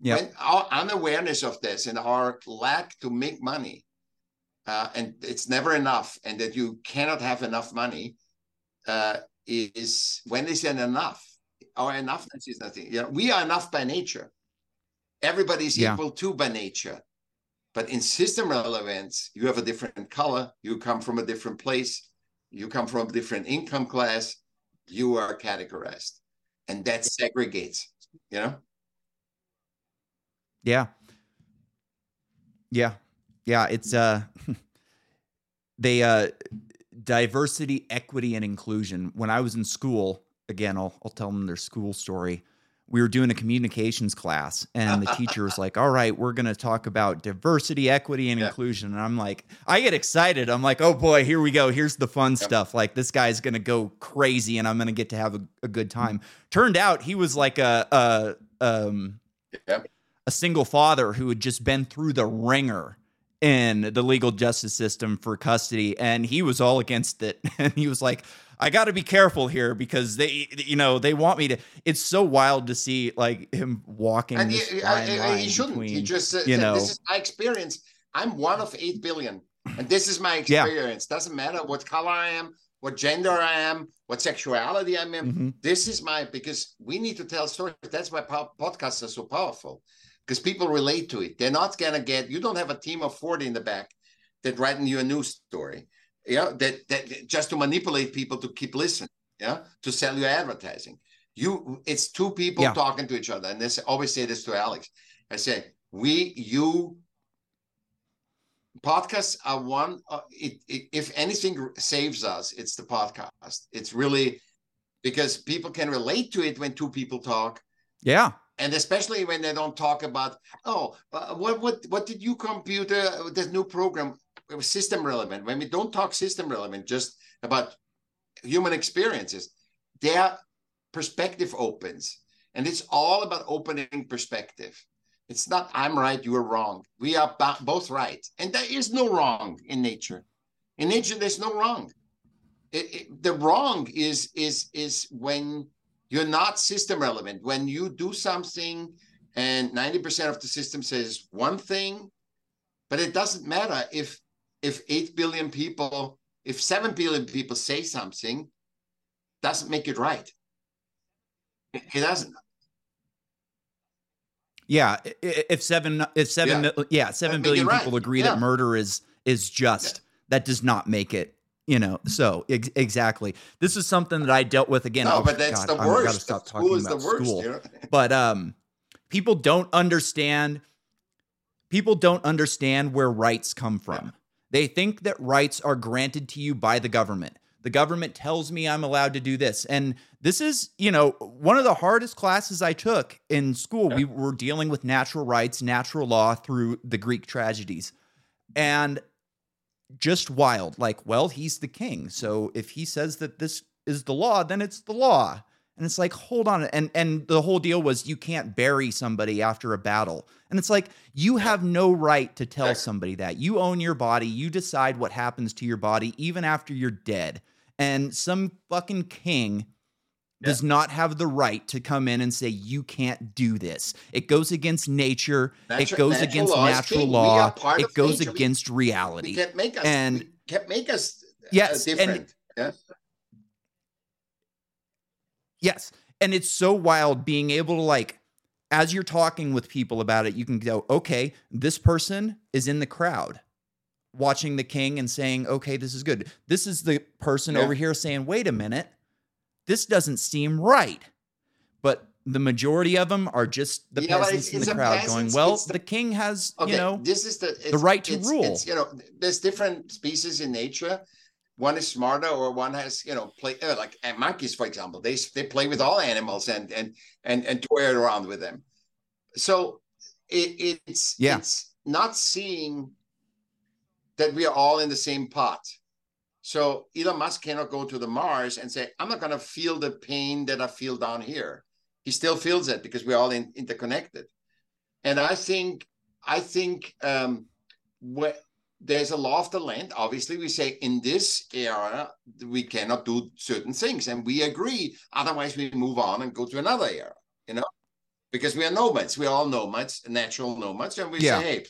Yeah. when our unawareness of this and our lack to make money, uh, and it's never enough, and that you cannot have enough money, uh, is when is it enough? Our enoughness is nothing. You know, we are enough by nature. Everybody's Yeah. equal to by nature. But in system relevance, you have a different color. You come from a different place. You come from a different income class. You are categorized, and that segregates. You know. Yeah. Yeah. Yeah. It's uh they uh diversity, equity, and inclusion. When I was in school, again, I'll I'll tell them their school story. We were doing a communications class, and the teacher was like, All right, we're gonna talk about diversity, equity, and Yeah. inclusion. And I'm like, I get excited. I'm like, oh boy, here we go. Here's the fun stuff. Like this guy's gonna go crazy and I'm gonna get to have a, a good time. Turned out he was like a, a um Yep. A single father who had just been through the wringer in the legal justice system for custody and he was all against it and he was like i got to be careful here because they you know they want me to it's so wild to see like him walking and this he, I- I- line he shouldn't. he just uh, you know- this is my experience. I'm one of eight billion, and this is my Yeah. experience. Doesn't matter what color I am, what gender I am, what sexuality I'm in. Mhm. This is my because we need to tell stories. That's why po- podcasts are so powerful because people relate to it. They're not gonna get. You don't have a team of forty in the back that writing you a news story. Yeah, that that just to manipulate people to keep listening. Yeah, to sell you advertising. You, it's two people Yeah. talking to each other, and this I always say this to Alex. I say we, you. Podcasts are one. Uh, it, it, if anything saves us, it's the podcast. It's really because people can relate to it when two people talk, yeah and especially when they don't talk about oh uh, what what what did you compute uh, this new program system relevant? When we don't talk system relevant just about human experiences their perspective opens. And it's all about opening perspective. It's not i'm right you're wrong. We are bo- both right. And there is no wrong in nature. In nature there's no wrong. It, it- the wrong is is is when you're not system relevant when you do something and 90% of the system says one thing but it doesn't matter if if 8 billion people if 7 billion people say something doesn't make it right It, it doesn't. Yeah, if seven, if seven, Yeah. yeah, seven think right. people agree Yeah. that murder is is just, that does not make it. You know, so ex- exactly. This is something that I dealt with again. no, oh, but that's God, the I gotta worst. stop School talking is the about worst. school. You know? but um people don't understand people don't understand where rights come from they think that rights are granted to you by the government the government tells me i'm allowed to do this and this is you know one of the hardest classes i took in school we were dealing with natural rights natural law through the greek tragedies and just wild like well he's the king so if he says that this is the law then it's the law and it's like, hold on. And and the whole deal was you can't bury somebody after a battle. And it's like, you have no right to tell somebody that. You own your body. You decide what happens to your body, even after you're dead. And some fucking king does not have the right to come in and say, you can't do this. It goes against nature. Natu- it goes natural against law natural. Law. It goes nature. We- against We reality. can't make us. And- can't make us. uh, Yes, and- different. yeah. Yes. And it's so wild being able to like as you're talking with people about it, you can go, okay, this person is in the crowd watching the king and saying, okay, this is good. This is the person Yeah. over here saying, wait a minute, this doesn't seem right. But the majority of them are just the Yeah, peasants it's- in it's the the crowd going, well, the- the king has, Okay, you know, this is the it's, right to it's- rule. It's, you know, there's different species in nature. One is smarter, or one has you know play uh, like monkeys, for example. They they play with all animals and and and and toy around with them. So it, it's Yeah. it's not seeing that we are all in the same pot. So Elon Musk cannot go to the Mars and say, "I'm not going to feel the pain that I feel down here." He still feels it because we're all in, interconnected. And I think I think um, what there's a law of the land. Obviously, we say in this era we cannot do certain things, and we agree. Otherwise, we move on and go to another era. You know, because we are nomads. We are all nomads, natural nomads, and we Yeah. say, hey,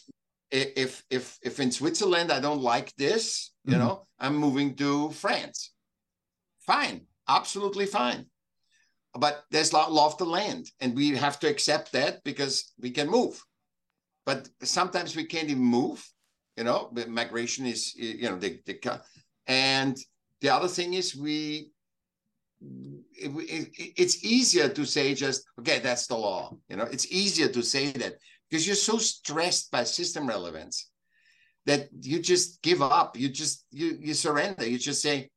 if if if in Switzerland I don't like this, you Mhm. know, I'm moving to France. Fine, absolutely fine. But there's law, law of the land, and we have to accept that because we can move. But sometimes we can't even move. You know, migration is you know they, they ca- and the other thing is we it, it- it's easier to say just okay that's the law you know it's easier to say that because you're so stressed by system relevance that you just give up you just you you surrender you just say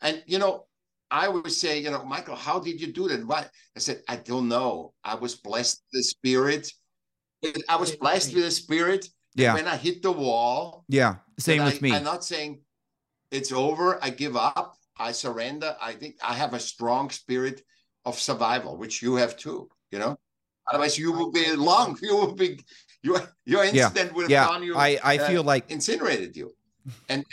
and you know i would say you know Michaell how did you do that what i said i don't know i was blessed with the spirit i was blessed with the spirit yeah, when i hit the wall yeah. Same with I, me. I'm not saying it's over. I give up. I surrender. I think I have a strong spirit of survival, which you have too. You know, otherwise you will be long. You will be your your Yeah. instant would have yeah, gone you I, I uh, feel like incinerated you. and.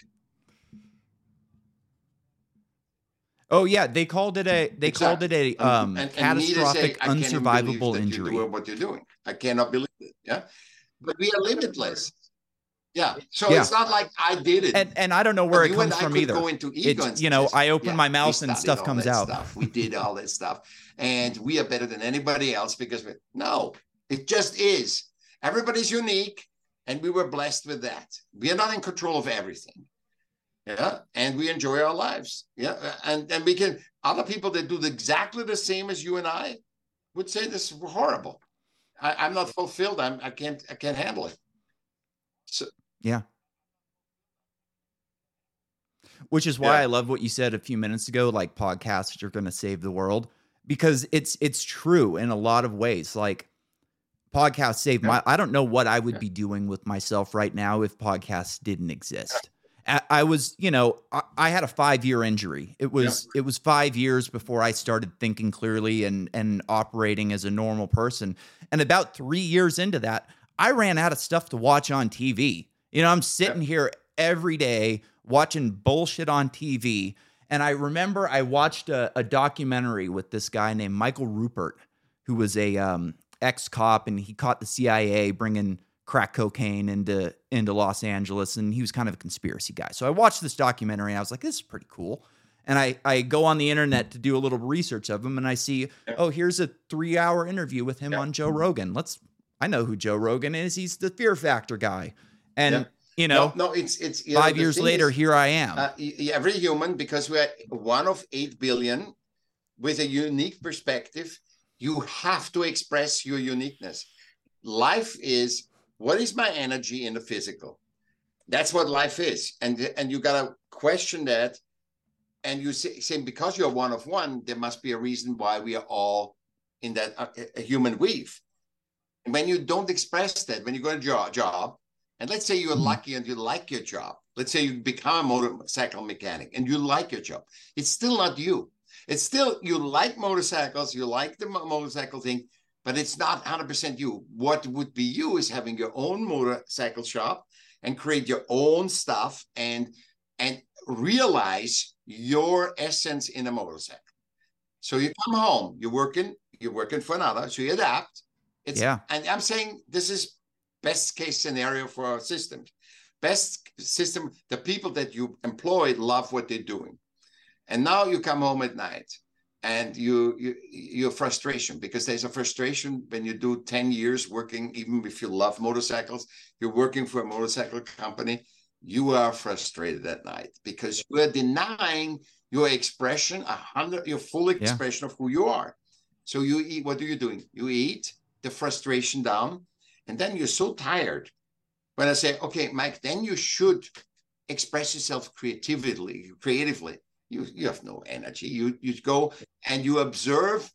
Oh yeah, they called it a they called it a um And- and say, catastrophic I can't even believe unsurvivable injury. what you're doing. I cannot believe it. Yeah, but we are limitless. Yeah, so Yeah. it's not like I did it. And and I don't know where But it you and comes I from either. Go into ego and you know, I open yeah, my mouth and stuff comes out. Stuff. We did all that stuff, and we are better than anybody else because we, no, it just is. Everybody's unique, and we were blessed with that. We are not in control of everything. Yeah, and we enjoy our lives. Yeah, and and we can other people that do exactly the same as you and I would say this is horrible. I, I'm not fulfilled. I'm I can't I can't handle it. So Which is why Yeah. I love what you said a few minutes ago, like podcasts are going to save the world because it's it's true in a lot of ways. Like podcasts save Yeah. my. I don't know what I would Yeah. be doing with myself right now if podcasts didn't exist. I, was, you know, I, I had a five year injury. It was it was five years before I started thinking clearly and and operating as a normal person. And about three years into that, I ran out of stuff to watch on TV. You know, I'm sitting here every day watching bullshit on TV. And I remember I watched a, a documentary with this guy named Michael Ruppert, who was a um, ex cop, and he caught the CIA bringing crack cocaine into into Los Angeles, and he was kind of a conspiracy guy. So I watched this documentary, and I was like, "This is pretty cool." and I I go on the internet to do a little research of him, and I see, oh, here's a three hour interview with him Yeah. on Joe Rogan. Let's I know who Joe Rogan is. He's the Fear Factor guy, and Yeah. you know, no, no, it's it's you know, five years later, is, here I am. uh, every human because we are one of eight billion with a unique perspective. You have to express your uniqueness. Life is what is my energy in the physical? That's what life is, and and you gotta question that. And you say, saying because you're one of one, there must be a reason why we are all in that uh, a human weave. When you don't express that, when you go to job, job, and let's say you're Mhm. lucky and you like your job, let's say you become a motorcycle mechanic and you like your job, it's still not you. It's still you like motorcycles, you like the motorcycle thing, but it's not 100% you. What would be you is having your own motorcycle shop and create your own stuff and and realize your essence in a motorcycle. So you come home, you're working, you're working for another, so you adapt. It's Yeah. and I'm saying this is best case scenario for our system. Best system, the people that you employ love what they're doing. And now you come home at night and you you your frustration because there's a frustration when you do 10 years working, even if you love motorcycles, you're working for a motorcycle company, you are frustrated at night because you are denying your expression, a hundred, your full expression of who you are. So you eat, what are you doing? You eat the frustration down, and then you're so tired. When I say, okay, Mike, then you should express yourself creatively, creatively. You you have no energy. You you go and you observe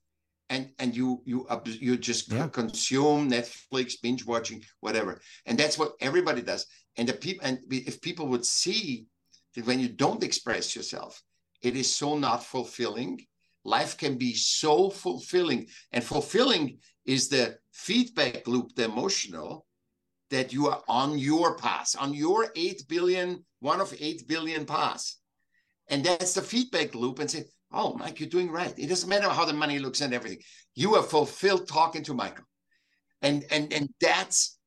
and and you you you just Yeah. consume Netflix, binge watching, whatever. And that's what everybody does. And the people and if people would see that when you don't express yourself, it is so not fulfilling. Life can be so fulfilling, and fulfilling is the feedback loop, the emotional, that you are on your path, on your 8 billion, one of 8 billion paths. And that's the feedback loop and say, oh, Mike, you're doing right. It doesn't matter how the money looks and everything. You are fulfilled talking to Michael. And and and that's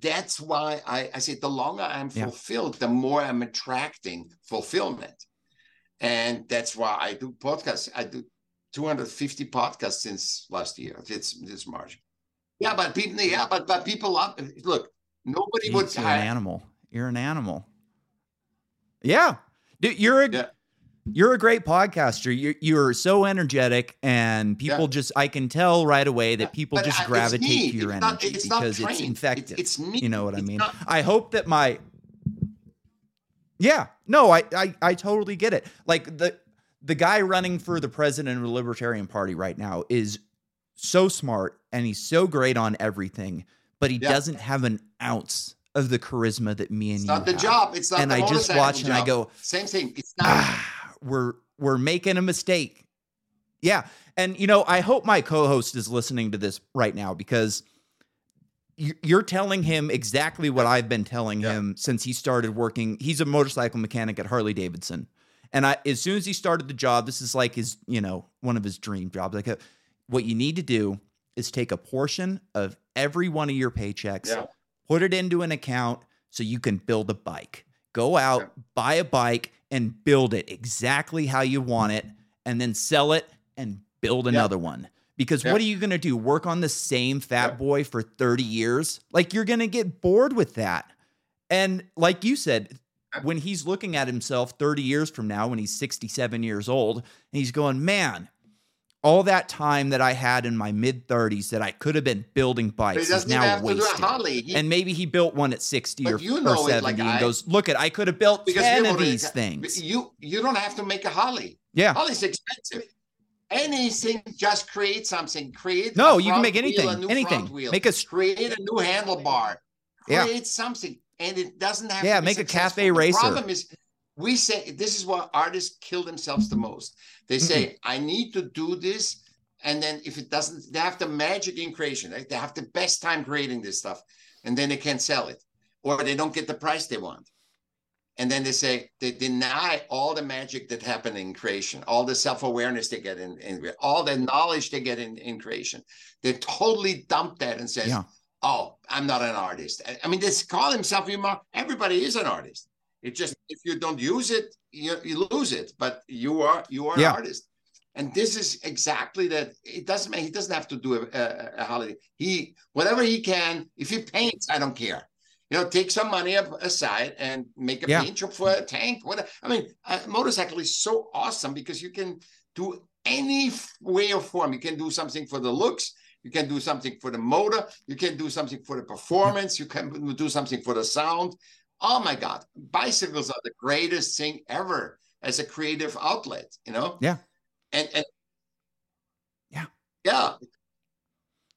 that's why I, I say the longer I'm Yeah. fulfilled, the more I'm attracting fulfillment. And that's why I do podcasts. I do 250 podcasts since last year. It's this March. Yeah, but people, yeah, but but people love. Look, nobody would. You're an animal. You're an animal. Yeah, dude, you're a Yeah. you're a great podcaster. You're you're so energetic, and people Yeah. just I can tell right away that people But just I- gravitate to your It's not- energy it's not because it's trained. infective. It's, it's me. you know what I mean? not- I hope that my yeah, no, I, I I totally get it. Like the the guy running for the president of the Libertarian Party right now is so smart and he's so great on everything, but he Yeah. doesn't have an ounce of the charisma that me and it's you not the have. job. It's not. And I just watch and I go, Same thing. It's not. ah, we're we're making a mistake. Yeah, and you know, I hope my co-host is listening to this right now because you- you're telling him exactly what I've been telling Yeah. him since he started working. He's a motorcycle mechanic at Harley Davidson, and I as soon as he started the job, this is like his you know one of his dream jobs. Like, uh, what you need to do is take a portion of every one of your paychecks, Yeah. put it into an account so you can build a bike. Go out, Yeah. buy a bike, and build it exactly how you want it, and then sell it and build another one. Because Yeah. what are you going to do? Work on the same fat Yeah. boy for 30 years? Like, you're going to get bored with that. And like you said, Yeah. When he's looking at himself 30 years from now, when he's 67 years old, and he's going, man, all that time that I had in my mid 30s that I could have been building bikes is now have to do a wasted. He- And maybe he built one at 60 or, you know it 70 like and I- goes, look at I could have built 10 of these things. You you don't have to make a Harley. Yeah. Harley's expensive. Anything, just create something. Create. No, you can make anything. new anything. wheel. Make a create a new handlebar. Yeah. Create something, and it doesn't have. Yeah, to be make a cafe The racer. problem is, we say this is why artists kill themselves the most. They say, "I need to do this," and then if it doesn't, they have the magic in creation. Right? They have the best time creating this stuff, and then they can't sell it, or they don't get the price they want. And then they say they deny all the magic that happened in creation, all the self-awareness they get in, in all the knowledge they get in, in creation. They totally dump that and says, Yeah. "Oh, I'm not an artist." I- mean, this call himself themselves. Everybody is an artist. It just if you don't use it, you, you lose it. But you are you are Yeah. an artist, and this is exactly that. It doesn't mean he doesn't have to do a, a, a holiday. He whatever he can. If he paints, I don't care. You know, take some money up aside and make a Yeah. paint job for a tank. What I mean, a motorcycle is so awesome because you can do any way or form. You can do something for the looks. You can do something for the motor. You can do something for the performance. You can do something for the sound. Oh my God, bicycles are the greatest thing ever as a creative outlet. You know. Yeah. And and Yeah. yeah,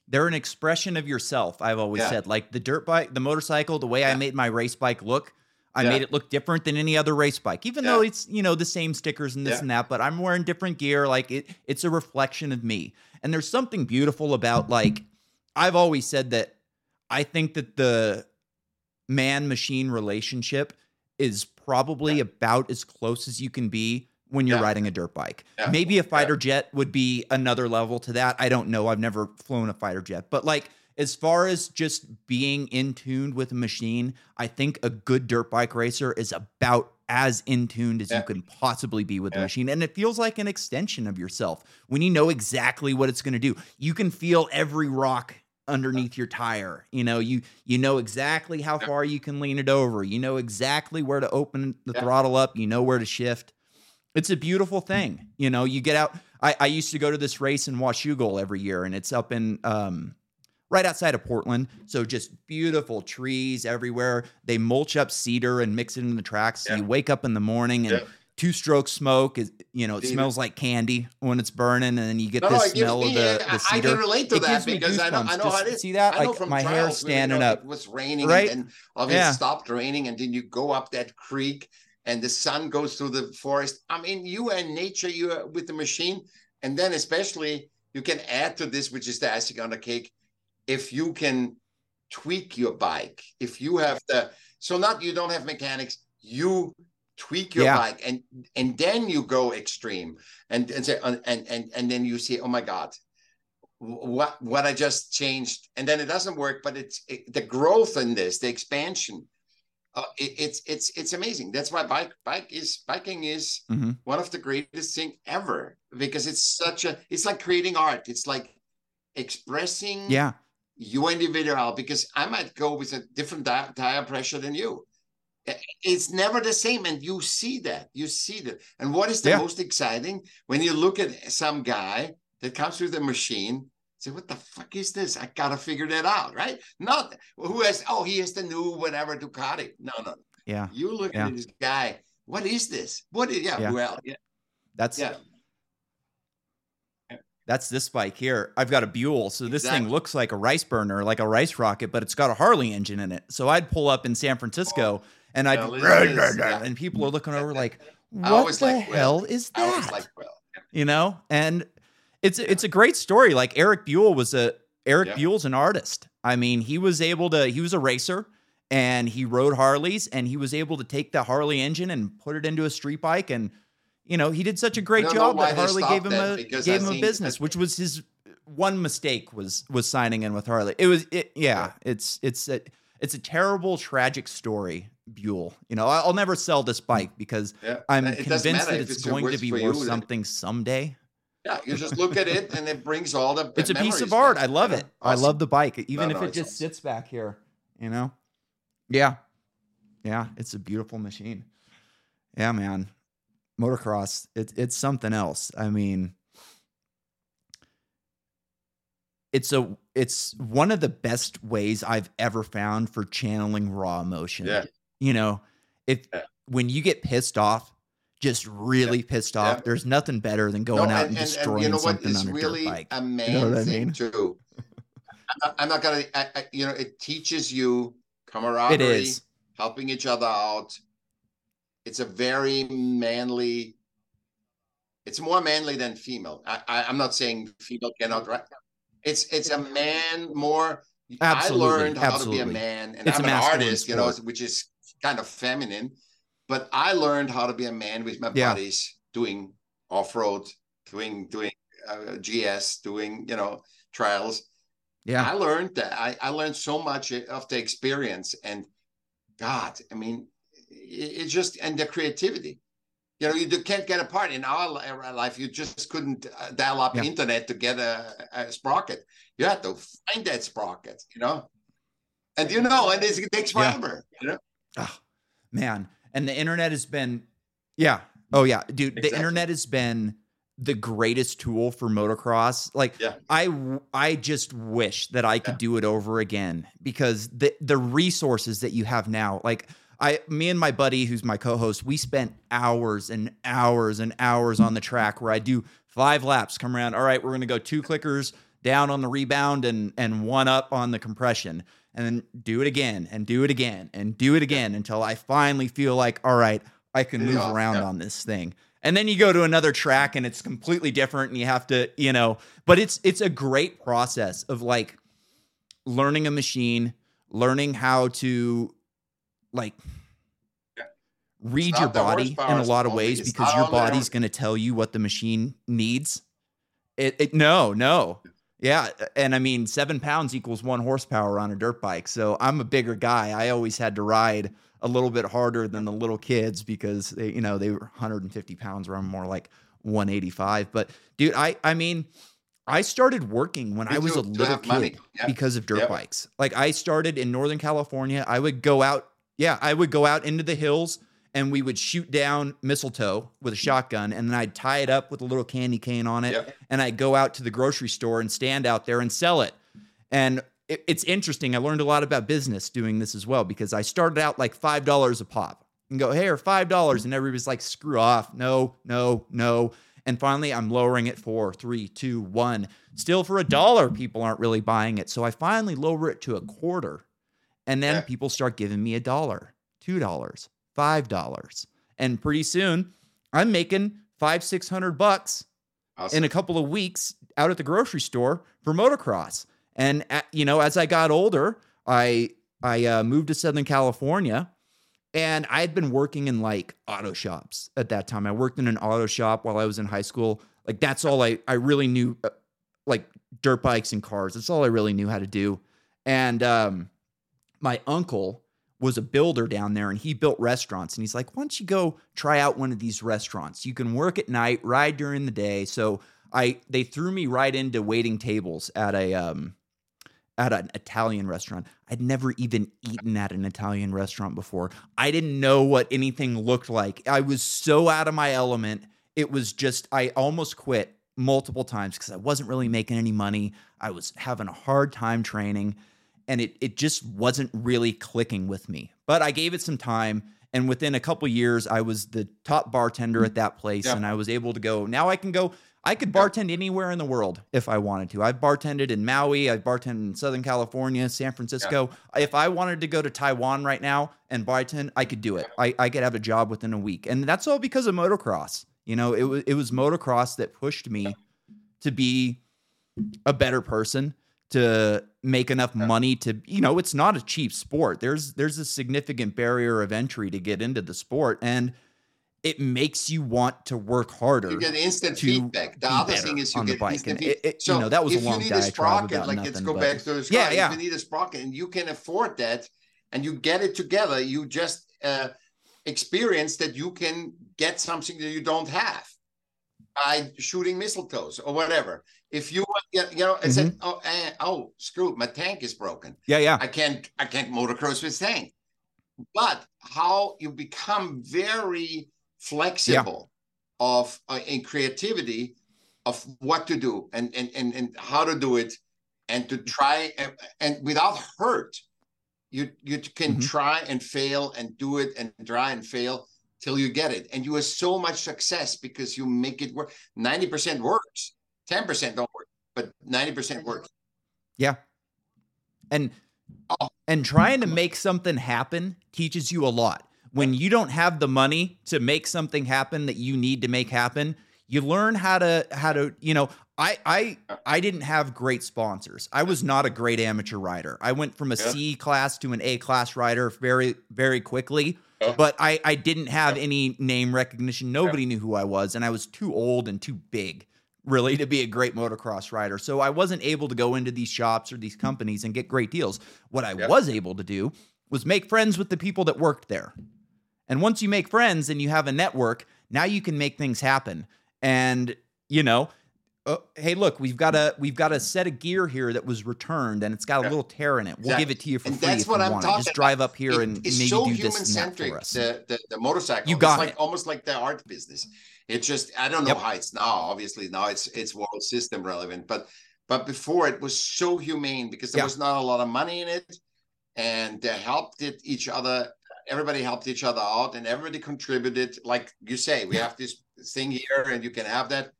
They're an expression of yourself. I've always Yeah. said, like the dirt bike, the motorcycle, the way I made my race bike look. I Yeah. made it look different than any other race bike, even Yeah. though it's you know the same stickers and this Yeah. and that. But I'm wearing different gear. Like it, it's a reflection of me. And there's something beautiful about like I've always said that I think that the man machine relationship is probably about as close as you can be when you're riding a dirt bike. Maybe a fighter jet would be another level to that. I don't know. I've never flown a fighter jet, but like as far as just being in tune with a machine, I think a good dirt bike racer is about as in tuned as Yeah. you can possibly be with the Yeah. machine. And it feels like an extension of yourself when you know exactly what it's going to do. You can feel every rock underneath your tire. You know, you you know exactly how Yeah. far you can lean it over. You know exactly where to open the throttle up. You know where to shift. It's a beautiful thing. You know, you get out. I, I used to go to this race in Washougal every year, and it's up in um, right outside of Portland. So just beautiful trees everywhere. They mulch up cedar and mix it in the tracks. So Yeah. you wake up in the morning and Yeah. two stroke smoke is you know it Dude. smells like candy when it's burning, and then you get No, the no, smell of me- the, I- I cedar. can relate to It that because I know, I know Just how it is. See that? I know Like from my hair standing up. It was raining, Right? and obviously Yeah. stopped raining, and then you go up that creek, and the sun goes through the forest. I mean, you in nature, you are with the machine, and then especially you can add to this, which is the icing on the cake, if you can tweak your bike. If you have the so not you don't have mechanics, you tweak your Yeah. bike, and and then you go extreme, and and say and and and then you see, oh my god what what I just changed, and then it doesn't work. But it's it, the growth in this, the expansion. Uh, it, it's it's it's amazing. That's why bike bike is biking is Mhm. one of the greatest thing ever because it's such a it's like creating art. It's like expressing Yeah, your individual because I might go with a different di- tire pressure than you. It's never the same, and you see that. You see that. And what is the Yeah. most exciting when you look at some guy that comes with a machine? Say, what the fuck is this? I gotta figure that out, right? Not who has. Oh, he has the new whatever Ducati. No, no. yeah. You look Yeah. at this guy. What is this? What is? Yeah. Yeah. Well, yeah. That's Yeah. That's this bike here. I've got a Buell, so this Exactly. thing looks like a rice burner, like a rice rocket, but it's got a Harley engine in it. So I'd pull up in San Francisco oh, and I'd Well, is, yeah. and people are looking over like, what the like Will. hell is I was that? like, you know, and it's it's a great story. Like Erik Buell was a Erik Yeah. Buell's an artist. I mean, he was able to. He was a racer, and he rode Harleys, and he was able to take the Harley engine and put it into a street bike, and you know, he did such a great job that Harley gave him a gave I him a business, which was his one mistake was was signing in with Harley. It was it, yeah, it's it's a it's a terrible tragic story, Buell. You know, I'll never sell this bike because yeah. I'm It convinced that if it's going to be worth you, something someday. Yeah, you just look at it and it brings all the. It's a piece of art. I love it. I love the bike, even No, if no, it just awesome. sits back here. You know? Yeah, yeah. It's a beautiful machine. Yeah, man. Motocross. It's it's something else. I mean, it's a it's one of the best ways I've ever found for channeling raw emotion. Yeah. You know, if Yeah. when you get pissed off, just really pissed off, Yeah. there's nothing better than going out and, destroying you know what something on a really dirt bike. a man know what I mean? too. I- I'm not gonna. I, I, you know, it teaches you camaraderie, It is. helping each other out. It's a very manly. It's more manly than female. I, I, I'm not saying female cannot right. It's it's a man more. Absolutely, I learned how to be a man, and It's I'm an artist, you know, which is kind of feminine. But I learned how to be a man with my Yeah. buddies, doing off road, doing doing uh, GS, doing you know trials. Yeah. I learned that. I, I learned so much of the experience, and God, I mean, it's just and the creativity. You know, you do- can't get a part in our li- life. You just couldn't uh, dial up Yeah. internet to get a, a sprocket. You had to find that sprocket. You know, and you know, and it's- it takes Yeah. forever. You know, Oh, man. And the internet has been, yeah. Oh, yeah. Dude, the internet has been the greatest tool for motocross. Like, Yeah. I just wish that I could Yeah. do it over again because the, the resources that you have now, like, I, me and my buddy, who's my co-host, we spent hours and hours and hours on the track where I do five laps, come around. All right, we're gonna go two clickers down on the rebound and and one up on the compression, and then do it again and do it again and do it again until I finally feel like, all right, I can move Yeah, around yeah. on this thing. And then you go to another track and it's completely different, and you have to, you know, but it's it's a great process of like learning a machine, learning how to like Yeah. read your body in a lot of ways it's because your body's going to tell you what the machine needs. It, it no, no. Yeah, and I mean, seven pounds equals one horsepower on a dirt bike. So I'm a bigger guy. I always had to ride a little bit harder than the little kids because they, you know, they were 150 pounds, where I'm more like 185. But dude, I, I mean, I started working when Me I was too, a little kid. Yeah. because of dirt Yep. bikes. Like I started in Northern California. I would go out, yeah, I would go out into the hills and we would shoot down mistletoe with a shotgun and then I'd tie it up with a little candy cane on it Yep. and I'd go out to the grocery store and stand out there and sell it. And it- it's interesting. I learned a lot about business doing this as well because I started out like five dollars a pop and go, hey, or five dollars, and everybody's like, screw off, no, no, no. And finally, I'm lowering it for three, two, one. Still for a dollar, people aren't really buying it. So I finally lower it to a quarter, and then Yeah. people start giving me a dollar, two dollars, five dollars, and pretty soon I'm making five, six hundred bucks Awesome. in a couple of weeks out at the grocery store for motocross. And uh, you know, as I got older, I I uh, moved to Southern California, and I had been working in like auto shops at that time. I worked in an auto shop while I was in high school. Like that's all I I really knew, uh, like dirt bikes and cars. That's all I really knew how to do. And um, my uncle was a builder down there and he built restaurants and he's like why don't you go try out one of these restaurants? You can work at night ride during the day. So i they threw me right into waiting tables at a um at an italian restaurant. I'd never even eaten at an italian restaurant before. I didn't know what anything looked like. I was so out of my element. It was just i almost quit multiple times because i wasn't really making any money. I was having a hard time training and it it just wasn't really clicking with me. But I gave it some time, and within a couple years, I was the top bartender at that place, Yeah. and I was able to go. Now I can go. I could bartend anywhere in the world if I wanted to. I've bartended in Maui. I've bartended in Southern California, San Francisco. If I wanted to go to Taiwan right now and bartend, I could do it. I, I could have a job within a week, and that's all because of motocross. You know, it was it was motocross that pushed me to be a better person to make enough Yeah. money to you know it's not a cheap sport there's there's a significant barrier of entry to get into the sport and it makes you want to work harder you get instant feedback. The other thing is you get instant it- feedback. it- you know, that was a if long you need a sprocket, like let's go but- back to the Yeah, sprocket. yeah. If you need a sprocket and you can afford that, and you get it together, you just uh, experience that you can get something that you don't have by shooting mistletoes or whatever. If you you know, I said, Mm-hmm. oh, eh, oh, screw, it, my tank is broken. yeah yeah I can't I can't motocross with tank. But how you become very flexible of uh, in creativity of what to do and and and, and how to do it and to try and, and without hurt you you can Mhm. try and fail and do it and try and fail till you get it and you have so much success because you make it work 90% works 10% don't work but 90% works. Yeah. And Oh. and trying to make something happen teaches you a lot. When you don't have the money to make something happen that you need to make happen you learn how to how to you know i i i didn't have great sponsors. I was not a great amateur rider. I went from a Yeah. C class to an a class rider very very quickly Yeah. but i i didn't have any name recognition. Nobody knew who i was and i was too old and too big really to be a great motocross rider so i wasn't able to go into these shops or these companies and get great deals what i Yeah. was able to do was make friends with the people that worked there And once you make friends and you have a network, now you can make things happen. And you know, uh, hey, look, we've got a we've got a set of gear here that was returned, and it's got a Yeah. little tear in it. We'll Exactly. give it to you for And free that's if what you I'm want talking Just drive up here It- and maybe so do this and that for us. The, the the motorcycle. You got it's like it. almost like the art business. It's just I don't know Yep. how it's now. Obviously now it's it's world system relevant, but but before it was so humane because there Yeah. was not a lot of money in it, and they helped it each other. Everybody helped each other out, and everybody contributed. Like you say, we have this thing here, and you can have that,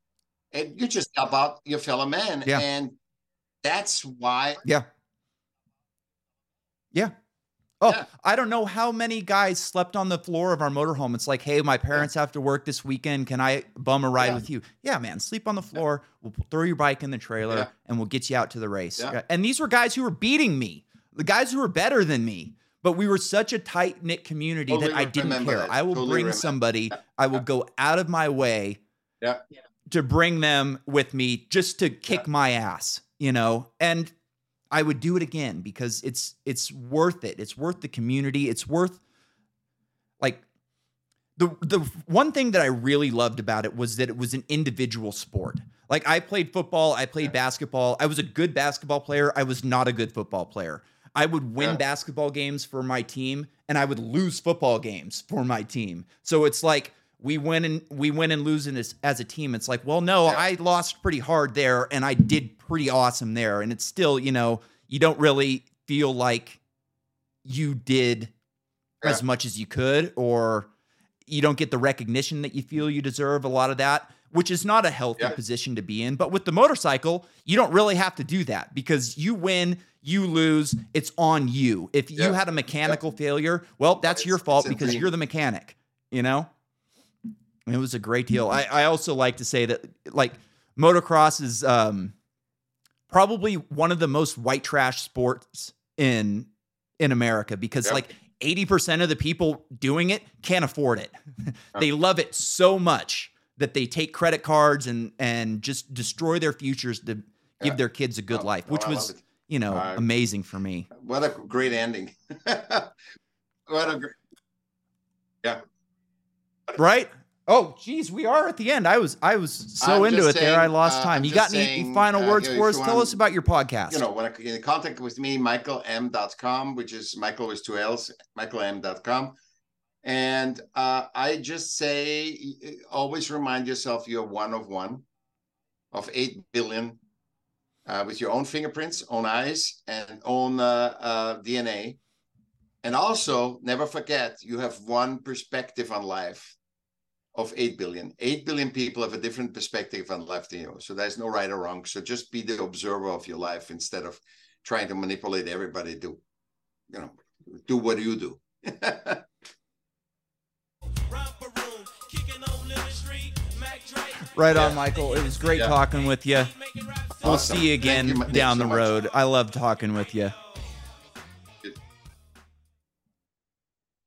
and you just help out your fellow man, Yeah. and that's why Yeah. Yeah. Oh, Yeah. I don't know how many guys slept on the floor of our motorhome. It's like, hey, my parents have to work this weekend. Can I bum a ride Yeah. with you? Yeah, man, sleep on the floor. We'll throw your bike in the trailer Yeah. and we'll get you out to the race. Yeah. Yeah. And these were guys who were beating me, the guys who were better than me. But we were such a tight knit community Totally that I didn't care. that. I will Totally bring remember. somebody, Yeah. I will go out of my way Yeah. to bring them with me just to kick Yeah. my ass, you know? And I would do it again because it's it's worth it. It's worth the community. It's worth like the the one thing that I really loved about it was that it was an individual sport. Like I played football, I played basketball. I was a good basketball player. I was not a good football player. I would win Yeah. basketball games for my team and I would lose football games for my team. So it's like we win and we win and lose in this as a team. It's like, well, no, Yeah. I lost pretty hard there and I did pretty awesome there. And it's still, you know, you don't really feel like you did as much as you could, or you don't get the recognition that you feel you deserve. A lot of that, which is not a healthy Yeah. position to be in. But with the motorcycle, you don't really have to do that because you win, you lose, it's on you. If you Yeah. had a mechanical failure, well, that's your fault because you're the mechanic, you know? It was a great deal. I, I also like to say that like motocross is um probably one of the most white trash sports in in America because Yep. like 80% of the people doing it can't afford it. they love it so much that they take credit cards and and just destroy their futures to Yeah. give their kids a good Oh, life, oh, which love was, you know, I- amazing for me. What a great ending. what a great. Yeah. Right? Oh, geez, we are at the end. I was I was so I'm into it just there. I lost uh, time. I'm You got any final uh, words you know, for us? Tell us about your podcast. You know, when I get in contact with me, michaellm.com, which is Michaell with two L's, michaellm.com. And uh, I just say, always remind yourself you're one of one of 8 billion uh, with your own fingerprints, own eyes, and own uh, uh, DNA. And also, never forget, you have one perspective on life of 8 billion. 8 billion people have a different perspective on life than you. So there's no right or wrong. So just be the observer of your life instead of trying to manipulate everybody to, you know, do what you do. Romper room, on Lily Street, Mac Dre. right on, Michaell. It was great Yeah. talking with you. Rap We'll see you again you down the so much. road. I love talking with you.